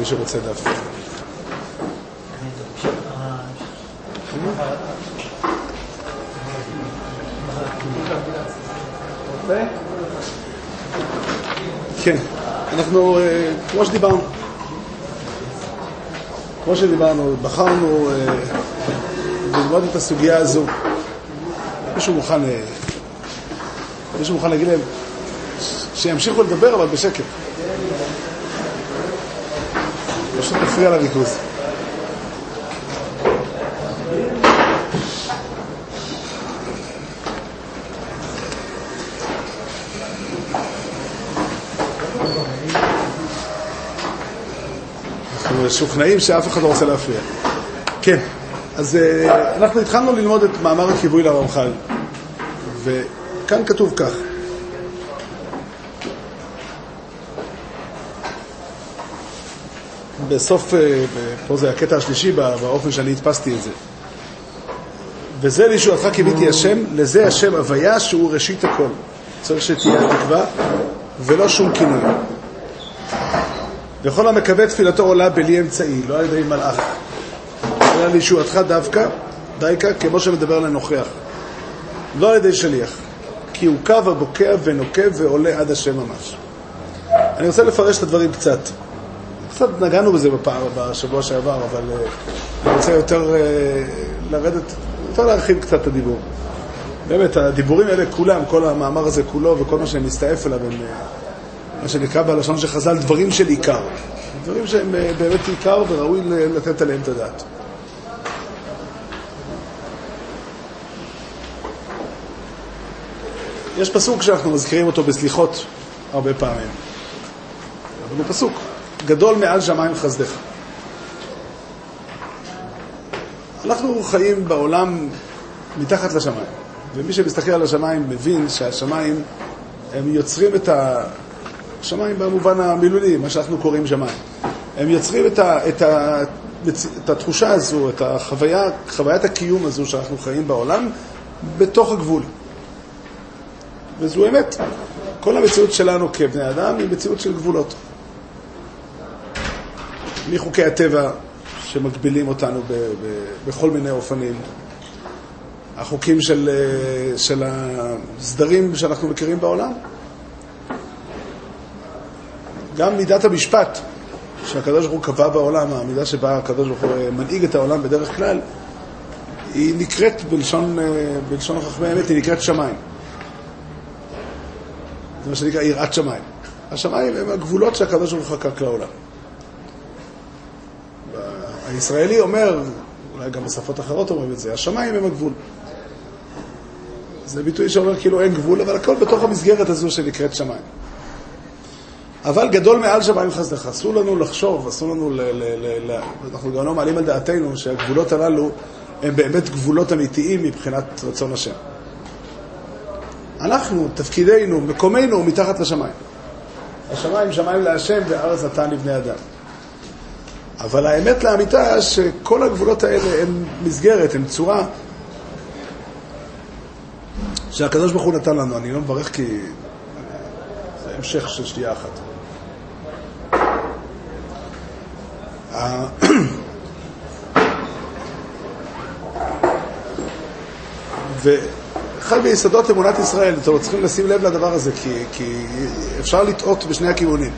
מי שרוצה דף. כן, אנחנו, אה, כמו שדיברנו, כמו שדיברנו, בחרנו אה, ללמוד את הסוגיה הזו. מישהו מוכן, אה, מישהו מוכן להגיד להם שימשיכו לדבר, אבל בשקט. פשוט מפריע לריכוז. אנחנו משוכנעים שאף אחד לא רוצה להפריע. כן, אז אה, אנחנו התחלנו ללמוד את מאמר הכיווי לרמח"ל, וכאן כתוב כך: בסוף, אה, פה זה הקטע השלישי באופן שאני הדפסתי את זה. וזה לישועתך קיוויתי השם, לזה השם הוויה שהוא ראשית הכל. צריך שתהיה התקווה ולא שום כינוי. וכל המקווה תפילתו עולה בלי אמצעי, לא על ידי מלאך. אלא לישועתך דווקא, דייקה, כמו שמדבר לנוכח. לא על ידי שליח. כי הוא קו הבוקע ונוקב ועולה עד השם ממש. אני רוצה לפרש את הדברים קצת. קצת נגענו בזה בפעם, בשבוע שעבר, אבל uh, אני רוצה יותר uh, לרדת, יותר להרחיב קצת את הדיבור. באמת, הדיבורים האלה כולם, כל המאמר הזה כולו וכל מה שמסתעף אליו הם uh, מה שנקרא בלשון של חז"ל דברים של עיקר. דברים שהם באמת עיקר וראוי לתת עליהם את הדעת. יש פסוק שאנחנו מזכירים אותו בסליחות הרבה פעמים. אבל הוא פסוק. גדול מעל שמיים חסדך. אנחנו חיים בעולם מתחת לשמיים, ומי שמסתכל על השמיים מבין שהשמיים, הם יוצרים את השמיים במובן המילולי, מה שאנחנו קוראים שמיים. הם יוצרים את, ה, את, ה, את התחושה הזו, את החוויה, חוויית הקיום הזו שאנחנו חיים בעולם, בתוך הגבול. וזו אמת. כל המציאות שלנו כבני אדם היא מציאות של גבולות. מחוקי הטבע שמגבילים אותנו ב, ב, בכל מיני אופנים, החוקים של, של הסדרים שאנחנו מכירים בעולם, גם מידת המשפט שהקדוש ברוך הוא קבע בעולם, המידה שבה הקדוש ברוך הוא מנהיג את העולם בדרך כלל, היא נקראת בלשון, בלשון חכמי האמת, היא נקראת שמיים. זה מה שנקרא יראת שמיים. השמיים הם הגבולות שהקדוש ברוך הוא חקק לעולם. הישראלי אומר, אולי גם בשפות אחרות אומרים את זה, השמיים הם הגבול. זה ביטוי שאומר כאילו אין גבול, אבל הכל בתוך המסגרת הזו שנקראת שמיים. אבל גדול מעל שמיים חסדך. אסור לנו לחשוב, אסור לנו, ל, ל, ל, ל, אנחנו גם לא מעלים על דעתנו שהגבולות הללו הם באמת גבולות אמיתיים מבחינת רצון השם. אנחנו, תפקידנו, מקומנו מתחת לשמיים. השמיים שמיים להשם וארץ נתן לבני אדם. אבל האמת לאמיתה שכל הגבולות האלה הם מסגרת, הם צורה שהקדוש ברוך הוא נתן לנו. אני לא מברך כי זה המשך של שתייה אחת. ואחד מיסודות אמונת ישראל, אתם צריכים לשים לב לדבר הזה, כי, כי אפשר לטעות בשני הכיוונים.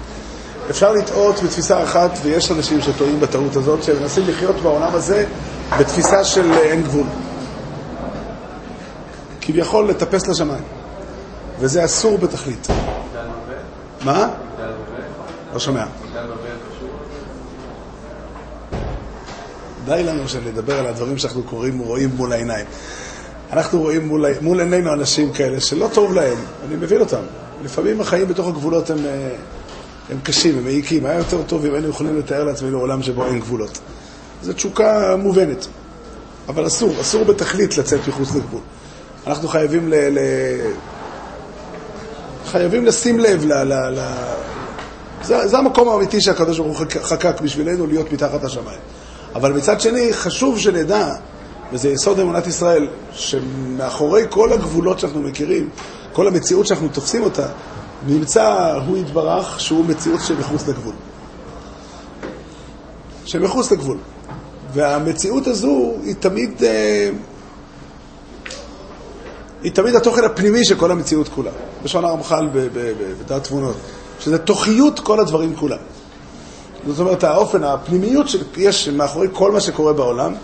אפשר לטעות בתפיסה אחת, ויש אנשים שטועים בטעות הזאת, שהם מנסים לחיות בעולם הזה בתפיסה של אין גבול. כביכול לטפס לשמיים. וזה אסור בתכלית. מה? לא שומע. די לנו שנדבר על הדברים שאנחנו קוראים, רואים מול העיניים. אנחנו רואים מול, מול עינינו אנשים כאלה שלא טוב להם, אני מבין אותם. לפעמים החיים בתוך הגבולות הם... הם קשים, הם מעיקים. היה יותר טוב אם היינו יכולים לתאר לעצמנו עולם שבו אין גבולות. זו תשוקה מובנת. אבל אסור, אסור בתכלית לצאת מחוץ לגבול. אנחנו חייבים ל... ל... חייבים לשים לב ל... ל... ל... זה, זה המקום האמיתי שהקדוש ברוך הוא חקק בשבילנו להיות מתחת השמיים. אבל מצד שני, חשוב שנדע, וזה יסוד אמונת ישראל, שמאחורי כל הגבולות שאנחנו מכירים, כל המציאות שאנחנו תופסים אותה, נמצא הוא יתברך שהוא מציאות שמחוץ לגבול. שמחוץ לגבול. והמציאות הזו היא תמיד, אה, היא תמיד התוכן הפנימי של כל המציאות כולה. בשעון הרמח"ל בדעת תבונות, שזה תוכיות כל הדברים כולם. זאת אומרת, האופן, הפנימיות שיש מאחורי כל מה שקורה בעולם,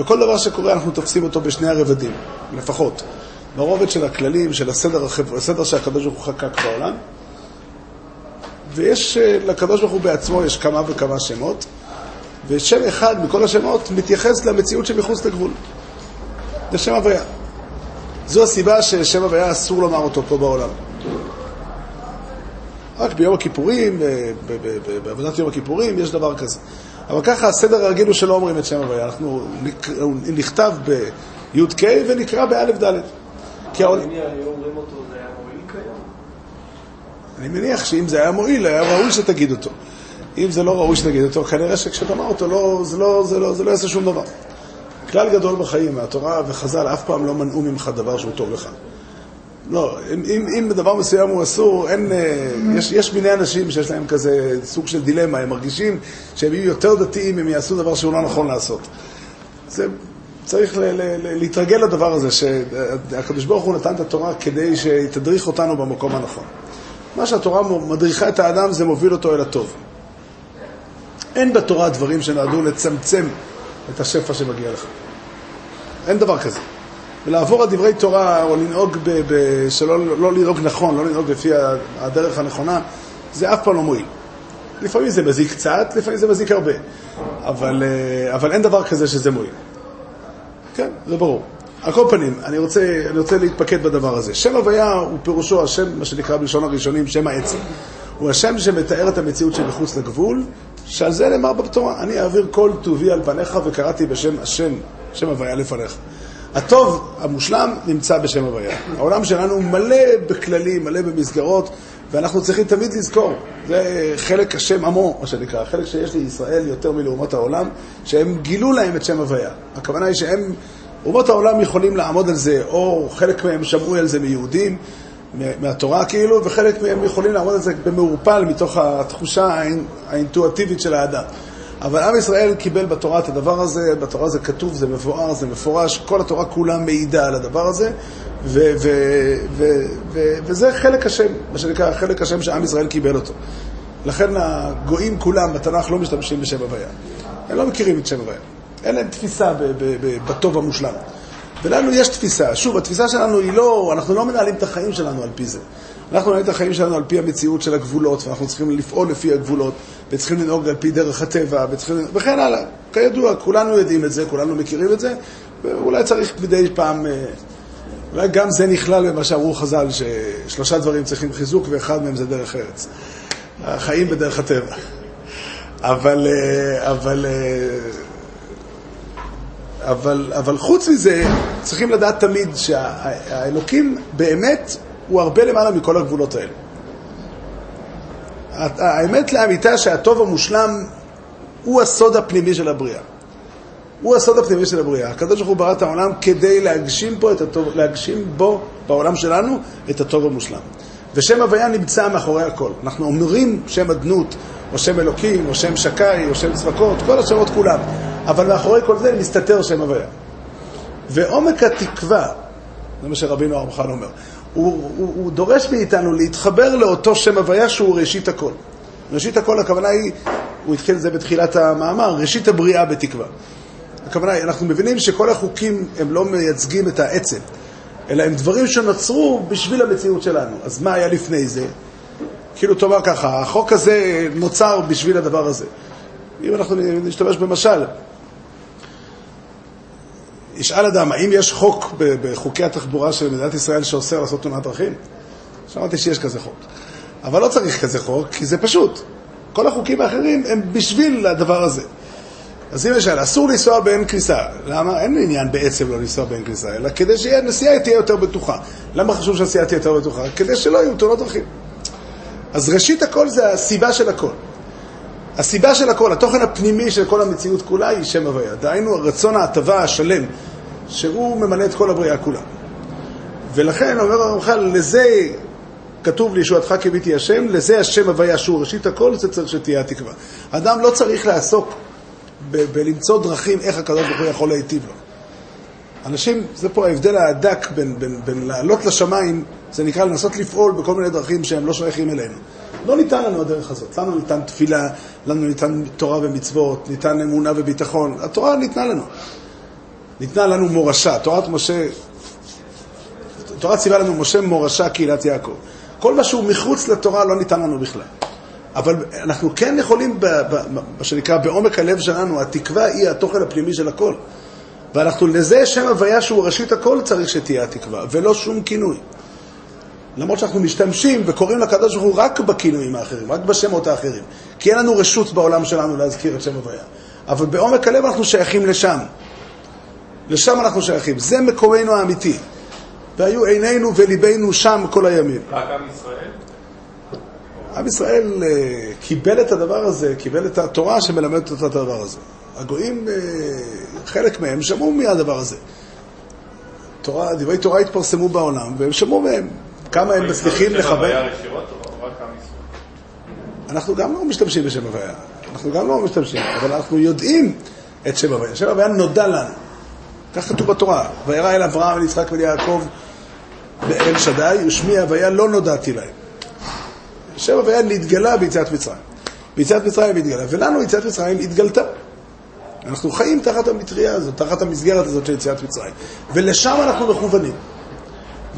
וכל דבר שקורה אנחנו תופסים אותו בשני הרבדים, לפחות. ברובד של הכללים, של הסדר, הסדר שהקדוש ברוך הוא חקק בעולם, ויש, אה, לקדוש ברוך הוא בעצמו יש כמה וכמה שמות, ושם אחד מכל השמות מתייחס למציאות שמחוץ לגבול. זה שם הוויה. זו הסיבה ששם הוויה אסור לומר אותו פה בעולם. רק ביום הכיפורים, אה, בעבודת יום הכיפורים, יש דבר כזה. אבל ככה הסדר הרגיל הוא שלא אומרים את שם הוויה. אנחנו נכתב בי"ק ונקרא באלף דלת. כי העולם... אם היו אומרים אותו, זה היה מועיל כיום? אני מניח שאם זה היה מועיל, היה ראוי שתגיד אותו. אם זה לא ראוי שתגיד אותו, כנראה שכשתאמר אותו, לא, זה, לא, זה, לא, זה לא יעשה שום דבר. כלל גדול בחיים, התורה וחז"ל אף פעם לא מנעו ממך דבר שהוא טוב לך. לא, אם, אם, אם דבר מסוים הוא אסור, אין, אה, יש, יש מיני אנשים שיש להם כזה סוג של דילמה, הם מרגישים שהם יהיו יותר דתיים אם יעשו דבר שהוא לא נכון לעשות. זה צריך ל, ל, ל, להתרגל לדבר הזה, שהקדוש ברוך הוא נתן את התורה כדי שתדריך אותנו במקום הנכון. מה שהתורה מדריכה את האדם זה מוביל אותו אל הטוב. אין בתורה דברים שנועדו לצמצם את השפע שמגיע לך. אין דבר כזה. ולעבור על דברי תורה או לנהוג, ב, ב, שלא לא לנהוג נכון, לא לנהוג לפי הדרך הנכונה, זה אף פעם לא מועיל. לפעמים זה מזיק קצת, לפעמים זה מזיק הרבה, אבל, אה, אבל אין דבר כזה שזה מועיל. כן, זה ברור. על כל פנים, אני רוצה, אני רוצה להתפקד בדבר הזה. שם הוויה הוא פירושו השם, מה שנקרא בלשון הראשונים, שם העצם. הוא השם שמתאר את המציאות שמחוץ לגבול, שעל זה נאמר בתורה, אני אעביר כל טובי על פניך וקראתי בשם השם, שם הוויה לפניך. הטוב, המושלם, נמצא בשם הוויה. העולם שלנו מלא בכללים, מלא במסגרות, ואנחנו צריכים תמיד לזכור, זה חלק השם עמו, מה שנקרא, חלק שיש לישראל יותר מלאומות העולם, שהם גילו להם את שם הוויה. הכוונה היא שהם, אומות העולם יכולים לעמוד על זה, או חלק מהם שמעו על זה מיהודים, מהתורה כאילו, וחלק מהם יכולים לעמוד על זה במעורפל מתוך התחושה האינטואטיבית של האדם. אבל עם ישראל קיבל בתורה את הדבר הזה, בתורה זה כתוב, זה מבואר, זה מפורש, כל התורה כולה מעידה על הדבר הזה, ו- ו- ו- ו- וזה חלק השם, מה שנקרא חלק השם שעם ישראל קיבל אותו. לכן הגויים כולם בתנ"ך לא משתמשים בשם הוויה. הם לא מכירים את שם הוויה. אין להם תפיסה ב- ב- ב- בטוב המושלם. ולנו יש תפיסה. שוב, התפיסה שלנו היא לא, אנחנו לא מנהלים את החיים שלנו על פי זה. אנחנו מנהלים את החיים שלנו על פי המציאות של הגבולות, ואנחנו צריכים לפעול לפי הגבולות, וצריכים לנהוג על פי דרך הטבע, וצריכים... וכן הלאה. כידוע, כולנו יודעים את זה, כולנו מכירים את זה, ואולי צריך מדי פעם... אה, אולי גם זה נכלל במה שאמרו חז"ל, ששלושה דברים צריכים חיזוק, ואחד מהם זה דרך ארץ. החיים בדרך הטבע. אבל, אה, אבל, אה, אבל, אבל חוץ מזה, צריכים לדעת תמיד שהאלוקים באמת הוא הרבה למעלה מכל הגבולות האלה. האמת לאמיתה שהטוב המושלם הוא הסוד הפנימי של הבריאה. הוא הסוד הפנימי של הבריאה. הקדוש ברוך הוא ברא את העולם כדי להגשים, פה את הטוב, להגשים בו, בעולם שלנו, את הטוב המושלם. ושם הוויה נמצא מאחורי הכל. אנחנו אומרים שם אדנות, או שם אלוקים, או שם שקאי, או שם צבקות, כל השמות כולם. אבל מאחורי כל זה מסתתר שם הוויה. ועומק התקווה, זה מה שרבינו הרמח"ל אומר, הוא, הוא, הוא דורש מאיתנו להתחבר לאותו שם הוויה שהוא ראשית הכל. ראשית הכל, הכוונה היא, הוא התחיל את זה בתחילת המאמר, ראשית הבריאה בתקווה. הכוונה היא, אנחנו מבינים שכל החוקים הם לא מייצגים את העצם, אלא הם דברים שנוצרו בשביל המציאות שלנו. אז מה היה לפני זה? כאילו, תאמר ככה, החוק הזה נוצר בשביל הדבר הזה. אם אנחנו נשתמש במשל, ישאל אדם, האם יש חוק בחוקי התחבורה של מדינת ישראל שאוסר לעשות תאונת דרכים? שמעתי שיש כזה חוק. אבל לא צריך כזה חוק, כי זה פשוט. כל החוקים האחרים הם בשביל הדבר הזה. אז אם למשל, אסור לנסוע באין כניסה. למה? אין עניין בעצם לא לנסוע באין כניסה, אלא כדי שהנסיעה תהיה יותר בטוחה. למה חשוב שהנסיעה תהיה יותר בטוחה? כדי שלא יהיו תאונות דרכים. אז ראשית הכל זה הסיבה של הכל. הסיבה של הכל, התוכן הפנימי של כל המציאות כולה היא שם הוויה. דהיינו, רצון ההטבה השלם, שהוא ממלא את כל הבריאה כולה. ולכן, אומר הרמח"ל, לזה כתוב לישועתך כביתי השם, לזה השם הוויה שהוא ראשית הכל, זה צריך שתהיה התקווה. אדם לא צריך לעסוק ב- בלמצוא דרכים איך הקדוש ברוך הוא יכול להיטיב לו. אנשים, זה פה ההבדל הדק בין, בין, בין לעלות לשמיים, זה נקרא לנסות לפעול בכל מיני דרכים שהם לא שייכים אלינו. לא ניתן לנו הדרך הזאת. לנו ניתן תפילה, לנו ניתן תורה ומצוות, ניתן אמונה וביטחון. התורה ניתנה לנו. ניתנה לנו מורשה. תורת משה, התורה ציווה לנו משה מורשה קהילת יעקב. כל מה שהוא מחוץ לתורה לא ניתן לנו בכלל. אבל אנחנו כן יכולים, מה שנקרא, בעומק הלב שלנו, התקווה היא התוכן הפנימי של הכל. ואנחנו, לזה שם הוויה שהוא ראשית הכל צריך שתהיה התקווה, ולא שום כינוי. למרות שאנחנו משתמשים וקוראים לקדוש ברוך הוא רק בכינויים האחרים, רק בשמות האחרים. כי אין לנו רשות בעולם שלנו להזכיר את שם הוויה. אבל בעומק הלב אנחנו שייכים לשם. לשם אנחנו שייכים. זה מקומנו האמיתי. והיו עינינו וליבנו שם כל הימים. רק עם ישראל? עם ישראל אה, קיבל את הדבר הזה, קיבל את התורה שמלמדת אותו את הדבר הזה. הגויים, אה, חלק מהם שמעו מהדבר הזה. תורה, דברי תורה התפרסמו בעולם, והם שמעו מהם. כמה הם מצליחים ישראל? אנחנו גם לא משתמשים בשם הוויה. אנחנו גם לא משתמשים, אבל אנחנו יודעים את שם הוויה. שם הוויה נודע לנו. כך כתוב בתורה. וירא אל אברהם, אל יצחק ואל יעקב באל שדי, ושמי הוויה לא נודעתי להם. שם הוויה נתגלה ביציאת מצרים. ביציאת מצרים התגלה, ולנו יציאת מצרים התגלתה. אנחנו חיים תחת המטריה הזאת, תחת המסגרת הזאת של יציאת מצרים. ולשם אנחנו מכוונים.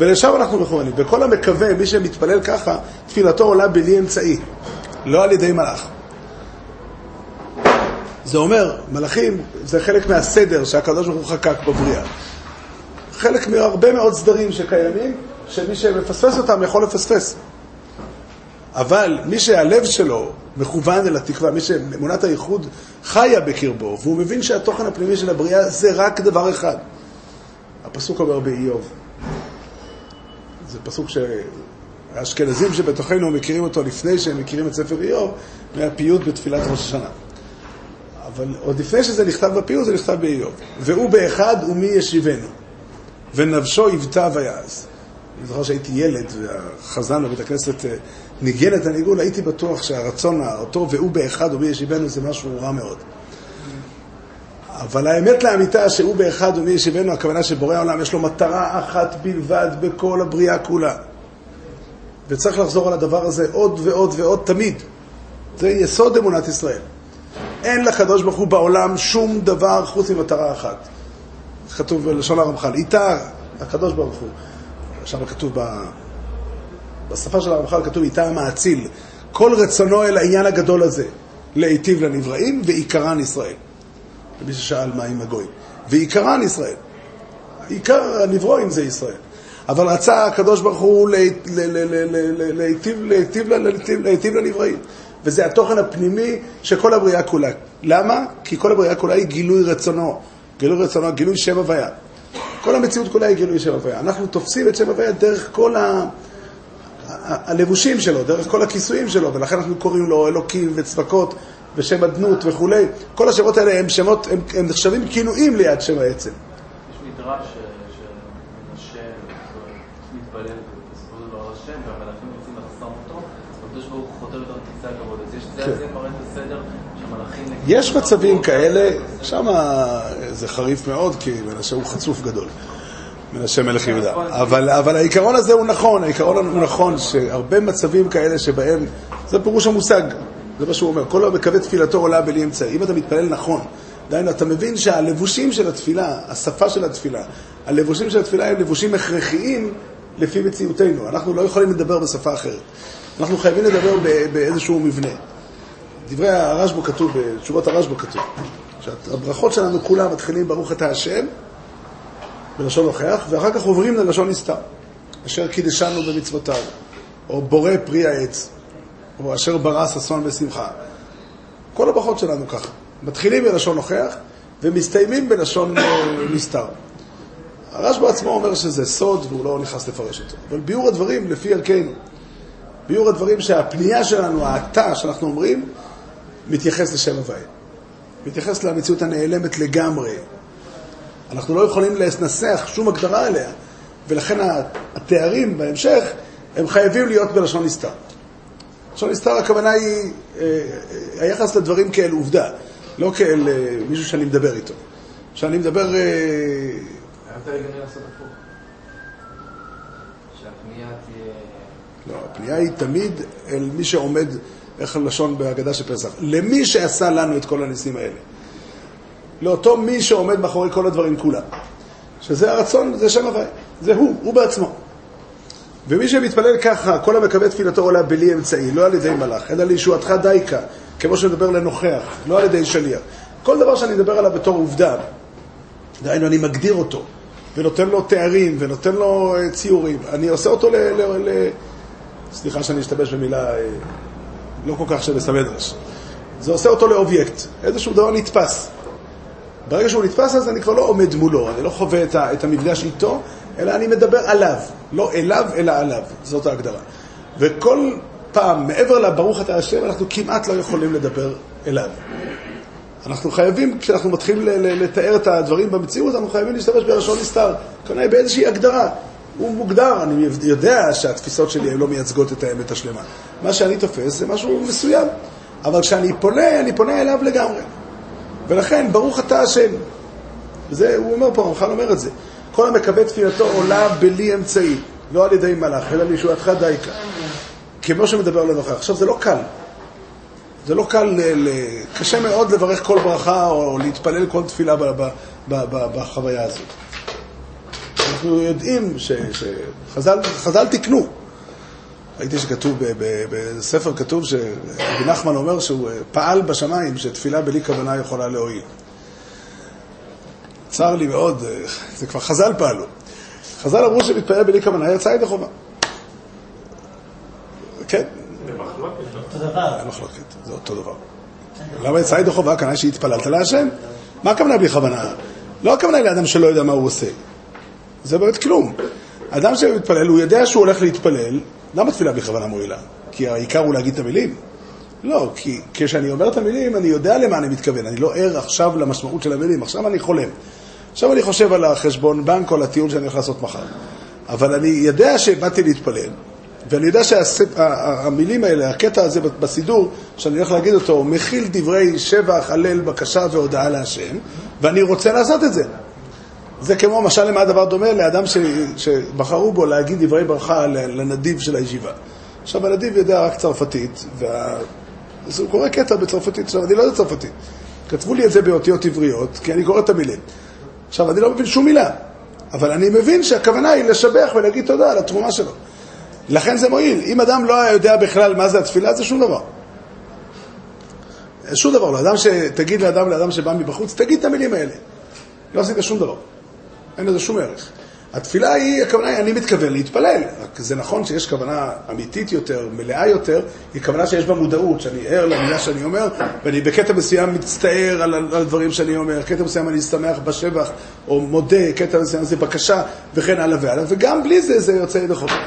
ולשם אנחנו מכוונים. וכל המקווה, מי שמתפלל ככה, תפילתו עולה בלי אמצעי, לא על ידי מלאך. זה אומר, מלאכים זה חלק מהסדר שהקדוש ברוך הוא חקק בבריאה. חלק מהרבה מאוד סדרים שקיימים, שמי שמפספס אותם יכול לפספס. אבל מי שהלב שלו מכוון אל התקווה, מי שאמונת הייחוד חיה בקרבו, והוא מבין שהתוכן הפנימי של הבריאה זה רק דבר אחד. הפסוק אומר באיוב. זה פסוק שהאשכנזים שבתוכנו מכירים אותו לפני שהם מכירים את ספר איוב, מהפיוט בתפילת ראש השנה. אבל עוד לפני שזה נכתב בפיוט, זה נכתב באיוב. והוא באחד ומי ישיבנו, ונפשו היוותה ויעז. אני זוכר שהייתי ילד, והחזן בבית הכנסת אה, ניגן את הניגון, הייתי בטוח שהרצון, אותו והוא באחד ומי ישיבנו זה משהו רע מאוד. אבל האמת לאמיתה שהוא באחד ומי ישיבנו, הכוונה שבורא העולם יש לו מטרה אחת בלבד בכל הבריאה כולה. וצריך לחזור על הדבר הזה עוד ועוד ועוד תמיד. זה יסוד אמונת ישראל. אין לקדוש ברוך הוא בעולם שום דבר חוץ ממטרה אחת. כתוב בלשון הרמח"ל, איתה הקדוש ברוך הוא. שם כתוב ב... בשפה של הרמח"ל כתוב איתה המאציל. כל רצונו אל העניין הגדול הזה, להיטיב לנבראים ועיקרן ישראל. למי ששאל מה עם הגויים. ועיקרן ישראל. עיקר הנברואים זה ישראל. אבל רצה הקדוש ברוך הוא להיטיב לנבראים. וזה התוכן הפנימי של כל הבריאה כולה. למה? כי כל הבריאה כולה היא גילוי רצונו. גילוי רצונו, גילוי שם הוויה. כל המציאות כולה היא גילוי שם הוויה. אנחנו תופסים את שם הוויה דרך כל ה... הלבושים שלו, דרך כל הכיסויים שלו, ולכן אנחנו קוראים לו אלוקים וצבקות ושם אדנות וכולי. כל השמות האלה הם שמות, הם, הם נחשבים כינויים ליד שם העצם. יש מדרש שמנשה מתפלל בסופו של דבר השם, והמלאכים רוצים לחסום אותו, הקדוש ברוך הוא חותר יותר מכיסא הכבוד. אז יש זה כן. זה מראה את הסדר. יש מצבים כאלה, שם זה חריף מאוד, כי מנשה הוא חצוף גדול. מנשה מלך יהודה. אבל, אבל העיקרון הזה הוא נכון, העיקרון הוא נכון, שהרבה מצבים כאלה שבהם, זה פירוש המושג, זה מה שהוא אומר, כל המקווה תפילתו עולה בלי אמצעי. אם אתה מתפלל נכון, דהיינו, אתה מבין שהלבושים של התפילה, השפה של התפילה, הלבושים של התפילה הם לבושים הכרחיים לפי מציאותנו. אנחנו לא יכולים לדבר בשפה אחרת. אנחנו חייבים לדבר באיזשהו מבנה. דברי הרשב"א כתוב, בתשובות הרשב"א כתוב, שהברכות שלנו כולם מתחילים ברוך אתה השם, בלשון הוכח, ואחר כך עוברים ללשון נסתר, אשר קידשנו במצוותיו, או בורא פרי העץ, או אשר ברא ששון ושמחה. כל הברכות שלנו ככה. מתחילים בלשון הוכח, ומסתיימים בלשון אה, נסתר. הרשב"א עצמו אומר שזה סוד, והוא לא נכנס לפרש אותו. אבל ביאור הדברים, לפי ערכנו, ביאור הדברים שהפנייה שלנו, האתה שאנחנו אומרים, מתייחס לשם הוויה. מתייחס למציאות הנעלמת לגמרי. אנחנו לא יכולים לנסח שום הגדרה עליה, ולכן התארים בהמשך, הם חייבים להיות בלשון נסתר. לשון נסתר הכוונה היא אה, היחס לדברים כאל עובדה. לא כאל אה, מישהו שאני מדבר איתו. שאני מדבר... אה. לא, הפנייה היא תמיד אל מי שעומד, איך הלשון בהגדה של פסח, למי שעשה לנו את כל הניסים האלה. לאותו מי שעומד מאחורי כל הדברים כולם. שזה הרצון, זה שם הוואי, זה הוא, הוא בעצמו. ומי שמתפלל ככה, כל המקבל תפילתו עולה בלי אמצעי, לא על ידי מלאך, אלא לישועתך דייקה, כמו שמדבר לנוכח, לא על ידי שליח. כל דבר שאני מדבר עליו בתור עובדה, דהיינו, אני מגדיר אותו, ונותן לו תארים, ונותן לו אה, ציורים, אני עושה אותו ל... ל, ל סליחה שאני אשתמש במילה אה, לא כל כך שבסמדרש. זה עושה אותו לאובייקט, איזשהו דבר נתפס. ברגע שהוא נתפס, אז אני כבר לא עומד מולו, אני לא חווה את המפגש איתו, אלא אני מדבר עליו, לא אליו, אלא עליו. זאת ההגדרה. וכל פעם, מעבר לברוך אתה השם, אנחנו כמעט לא יכולים לדבר אליו. אנחנו חייבים, כשאנחנו מתחילים לתאר את הדברים במציאות, אנחנו חייבים להשתמש בלשון נסתר, כנראה באיזושהי הגדרה. הוא מוגדר, אני יודע שהתפיסות שלי הן לא מייצגות את האמת השלמה. מה שאני תופס זה משהו מסוים, אבל כשאני פונה, אני פונה אליו לגמרי. ולכן, ברוך אתה השם. וזה, הוא אומר פה, הרמח"ל אומר את זה. כל המקבל תפילתו עולה בלי אמצעי, לא על ידי מלאך, אלא לישועתך דייקה. כמו שמדבר לנוכח. עכשיו, זה לא קל. זה לא קל, ל... קשה מאוד לברך כל ברכה או להתפלל כל תפילה ב... ב... ב... בחוויה הזאת. אנחנו יודעים שחז"ל תיקנו. ראיתי שכתוב, בספר כתוב שרבי נחמן אומר שהוא פעל בשמיים, שתפילה בלי כוונה יכולה להועיל. צר לי מאוד, זה כבר חז"ל פעלו. חז"ל אמרו שמתפלל בלי כוונה יצא ידי חובה. כן. זה מחלוקת, לא? אותו דבר. אין מחלוקת, זה אותו דבר. למה יצא ידי חובה? כנראה שהתפללת להשם. מה הכוונה בלי כוונה? לא הכוונה לאדם שלא יודע מה הוא עושה. זה באמת כלום. אדם שמתפלל, הוא יודע שהוא הולך להתפלל, למה תפילה בכוונה מועילה? כי העיקר הוא להגיד את המילים? לא, כי כשאני אומר את המילים, אני יודע למה אני מתכוון. אני לא ער עכשיו למשמעות של המילים, עכשיו אני חולם. עכשיו אני חושב על החשבון בנק או על הטיול שאני הולך לעשות מחר. אבל אני יודע שבאתי להתפלל, ואני יודע שהמילים האלה, הקטע הזה בסידור, שאני הולך להגיד אותו, מכיל דברי שבח, הלל, בקשה והודעה להשם, ואני רוצה לעשות את זה. זה כמו, משל למה הדבר דומה? לאדם ש, שבחרו בו להגיד דברי ברכה לנדיב של הישיבה. עכשיו, הנדיב יודע רק צרפתית, וה... אז הוא קורא קטע בצרפתית. עכשיו, אני לא יודע צרפתית. כתבו לי את זה באותיות עבריות, כי אני קורא את המילים. עכשיו, אני לא מבין שום מילה, אבל אני מבין שהכוונה היא לשבח ולהגיד תודה על התרומה שלו. לכן זה מועיל. אם אדם לא היה יודע בכלל מה זה התפילה, זה שום דבר. שום דבר לא. אדם שתגיד לאדם, לאדם שבא מבחוץ, תגיד את המילים האלה. לא עשית שום דבר. אין לזה שום ערך. התפילה היא, הכוונה היא, אני מתכוון להתפלל. רק זה נכון שיש כוונה אמיתית יותר, מלאה יותר, היא כוונה שיש בה מודעות, שאני ער למילה שאני אומר, ואני בקטע מסוים מצטער על, על הדברים שאני אומר, קטע מסוים אני שמח בשבח, או מודה, קטע מסוים זה בקשה, וכן הלאה והלאה, וגם בלי זה, זה יוצא ידי חובה.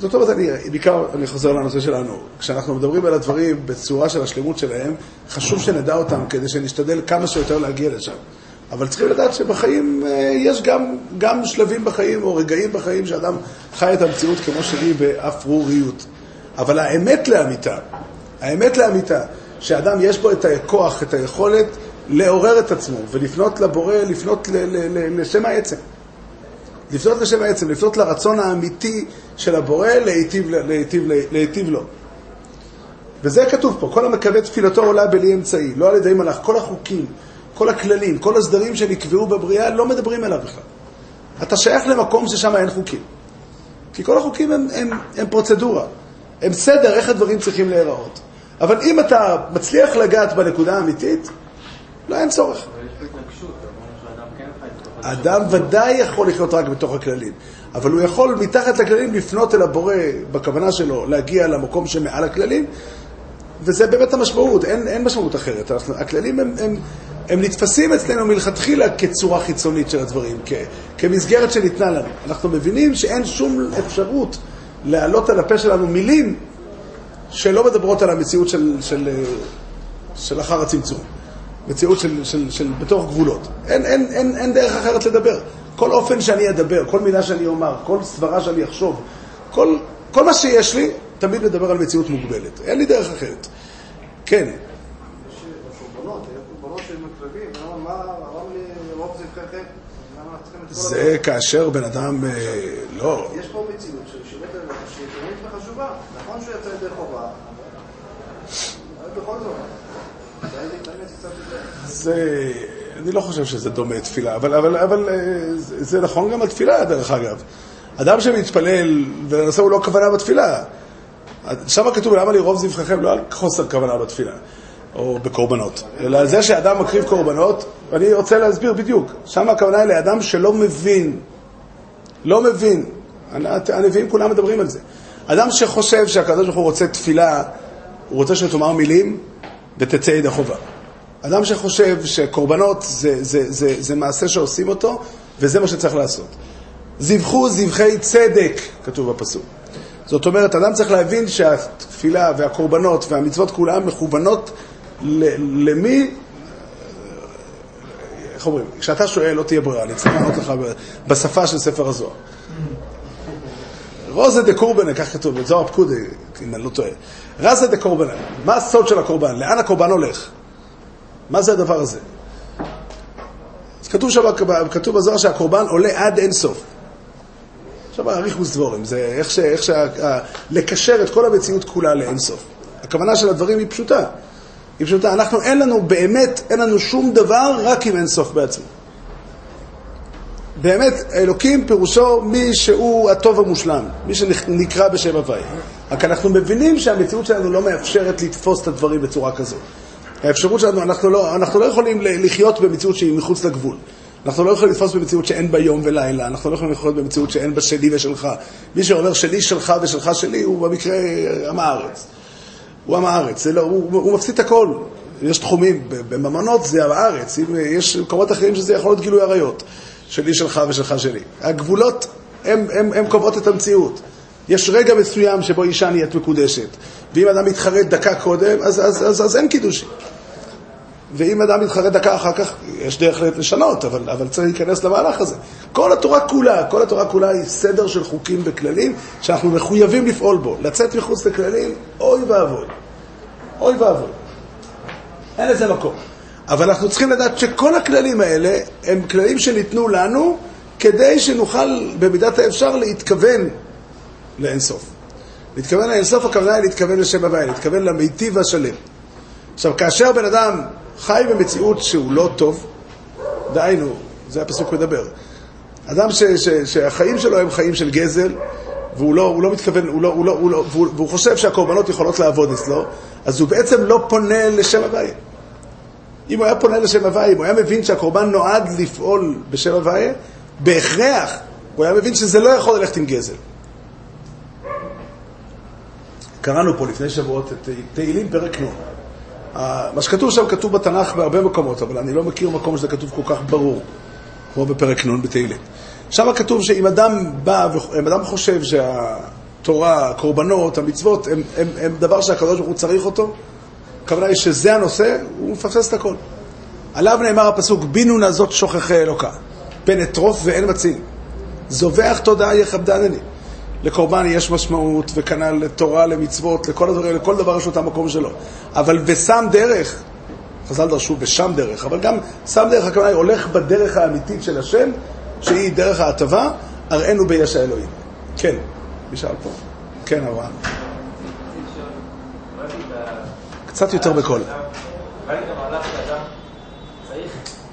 זאת אומרת, אני, בעיקר אני חוזר לנושא שלנו. כשאנחנו מדברים על הדברים בצורה של השלמות שלהם, חשוב שנדע אותם כדי שנשתדל כמה שיותר להגיע לשם. אבל צריכים לדעת שבחיים אה, יש גם, גם שלבים בחיים או רגעים בחיים שאדם חי את המציאות כמו שלי באפרוריות. אבל האמת לאמיתה, האמת לאמיתה, שאדם יש בו את הכוח, את היכולת לעורר את עצמו ולפנות לבורא, לפנות ל- ל- ל- לשם העצם. לפנות לשם העצם, לפנות לרצון האמיתי של הבורא להיטיב, להיטיב, להיטיב לו. וזה כתוב פה, כל המקווה תפילתו עולה בלי אמצעי, לא על ידי מלאך, כל החוקים, כל הכללים, כל הסדרים שנקבעו בבריאה, לא מדברים אליו בכלל. אתה שייך למקום ששם אין חוקים. כי כל החוקים הם, הם, הם פרוצדורה, הם סדר איך הדברים צריכים להיראות. אבל אם אתה מצליח לגעת בנקודה האמיתית, לא אין צורך. אבל יש התנגשות, אמרנו שאדם כן חי בתוך האדם ודאי יכול לחיות רק בתוך הכללים, אבל הוא יכול מתחת לכללים לפנות אל הבורא בכוונה שלו, להגיע למקום שמעל הכללים, וזה באמת המשמעות, אין, אין משמעות אחרת. אנחנו, הכללים הם, הם, הם נתפסים אצלנו מלכתחילה כצורה חיצונית של הדברים, כ, כמסגרת שניתנה לנו. אנחנו מבינים שאין שום אפשרות להעלות על הפה שלנו מילים שלא מדברות על המציאות של, של, של אחר הצמצום. מציאות של, של, של בתוך גבולות. אין, אין, אין, אין דרך אחרת לדבר. כל אופן שאני אדבר, כל מילה שאני אומר, כל סברה שאני אחשוב, כל, כל מה שיש לי, תמיד מדבר על מציאות מוגבלת. אין לי דרך אחרת. כן. שבקורבנות היה שלווים, ואומרים, מה, הרב לי רוב זבחיכם, למה אנחנו צריכים את כל זה כאשר בן אדם, אה, לא, יש פה מציאות של שירות שהיא תרומית וחשובה. נכון שהוא יצא ידי חובה, אבל בכל זאת. זה אני לא חושב שזה דומה תפילה, אבל, אבל, אבל אה, זה, זה נכון גם על תפילה, דרך אגב. אדם שמתפלל, ולנושא הוא לא כוונה בתפילה. שם כתוב, למה לי רוב זבחיכם? לא על חוסר כוונה בתפילה, או בקורבנות, אלא על זה שאדם מקריב קורבנות, ואני רוצה להסביר בדיוק. שם הכוונה היא לאדם שלא מבין, לא מבין. הנביאים כולם מדברים על זה. אדם שחושב שהקדוש ברוך הוא רוצה תפילה, הוא רוצה שתאמר מילים ותצא ידי חובה. אדם שחושב שקורבנות זה, זה, זה, זה מעשה שעושים אותו, וזה מה שצריך לעשות. זבחו זבחי צדק, כתוב בפסוק. זאת אומרת, אדם צריך להבין שהתפילה והקורבנות והמצוות כולן מכוונות למי, איך אומרים, כשאתה שואל לא תהיה ברירה, אני צריך לענות לך בשפה של ספר הזוהר. רוזה דה קורבנה, כך כתוב, בזוהר פקודי, אם אני לא טועה. רזה דה קורבנה, מה הסוד של הקורבן? לאן הקורבן הולך? מה זה הדבר הזה? כתוב כתוב בזוהר שהקורבן עולה עד אין סוף. עכשיו, אריכוס דבורים, זה איך ש... איך ש... לקשר את כל המציאות כולה לאין סוף. הכוונה של הדברים היא פשוטה. היא פשוטה. אנחנו, אין לנו באמת, אין לנו שום דבר רק עם אין סוף בעצמו. באמת, אלוקים פירושו מי שהוא הטוב המושלם, מי שנקרא בשם הוואי. רק אנחנו מבינים שהמציאות שלנו לא מאפשרת לתפוס את הדברים בצורה כזאת. האפשרות שלנו, אנחנו לא, אנחנו לא יכולים לחיות במציאות שהיא מחוץ לגבול. אנחנו לא יכולים לתפוס במציאות שאין בה יום ולילה, אנחנו לא יכולים לחיות במציאות שאין בה שלי ושלך. מי שאומר שלי שלך ושלך שלי הוא במקרה עם הארץ. הוא עם הארץ, לא, הוא, הוא מפסיד את הכל. יש תחומים, בממונות זה עם הארץ, אם יש מקומות אחרים שזה יכול להיות גילוי עריות. שלי שלך ושלך שלי. הגבולות הם קובעות את המציאות. יש רגע מסוים שבו אישה נהיית מקודשת, ואם אדם מתחרט דקה קודם, אז, אז, אז, אז אין קידושין. ואם אדם מתחרט דקה אחר כך, יש דרך לשנות, אבל, אבל צריך להיכנס למהלך הזה. כל התורה כולה, כל התורה כולה היא סדר של חוקים וכללים שאנחנו מחויבים לפעול בו. לצאת מחוץ לכללים, אוי ואבוי. אוי ואבוי. אין לזה מקום. אבל אנחנו צריכים לדעת שכל הכללים האלה הם כללים שניתנו לנו כדי שנוכל במידת האפשר להתכוון לאינסוף. להתכוון לאינסוף, הכוונה היא להתכוון לשם הוויה, להתכוון למיטיב והשלם. עכשיו, כאשר בן אדם חי במציאות שהוא לא טוב, דהיינו, זה הפסוק מדבר, אדם ש, ש, שהחיים שלו הם חיים של גזל, והוא לא, הוא לא מתכוון, הוא לא, הוא לא, הוא לא, והוא, והוא חושב שהקורבנות יכולות לעבוד אצלו, אז הוא בעצם לא פונה לשם הוויה. אם הוא היה פונה לשם הוויה, אם הוא היה מבין שהקורבן נועד לפעול בשם הוויה, בהכרח הוא היה מבין שזה לא יכול ללכת עם גזל. קראנו פה לפני שבועות את תהילים פרק נ'. מה שכתוב שם כתוב בתנ"ך בהרבה מקומות, אבל אני לא מכיר מקום שזה כתוב כל כך ברור, כמו בפרק נ' בתהילים. שם כתוב שאם אדם בא, אם אדם חושב שהתורה, הקורבנות, המצוות, הם, הם, הם דבר שהקדוש ברוך הוא צריך אותו, הכוונה היא שזה הנושא, הוא מפספס את הכל. עליו נאמר הפסוק, בינו נזות שוכחי אלוקה, פן אטרוף ואין מציל. זובח תודעה יכבדנני. לקורבן יש משמעות, וכנ"ל לתורה, למצוות, לכל הדברים, לכל דבר יש לו את המקום שלו. אבל ושם דרך, חז"ל דרשו בשם דרך, אבל גם שם דרך, הכוונה היא הולך בדרך האמיתית של השם, שהיא דרך ההטבה, הראינו ביש האלוהים. כן, מי שאל פה? כן, אברהם. קצת יותר בקול. צריך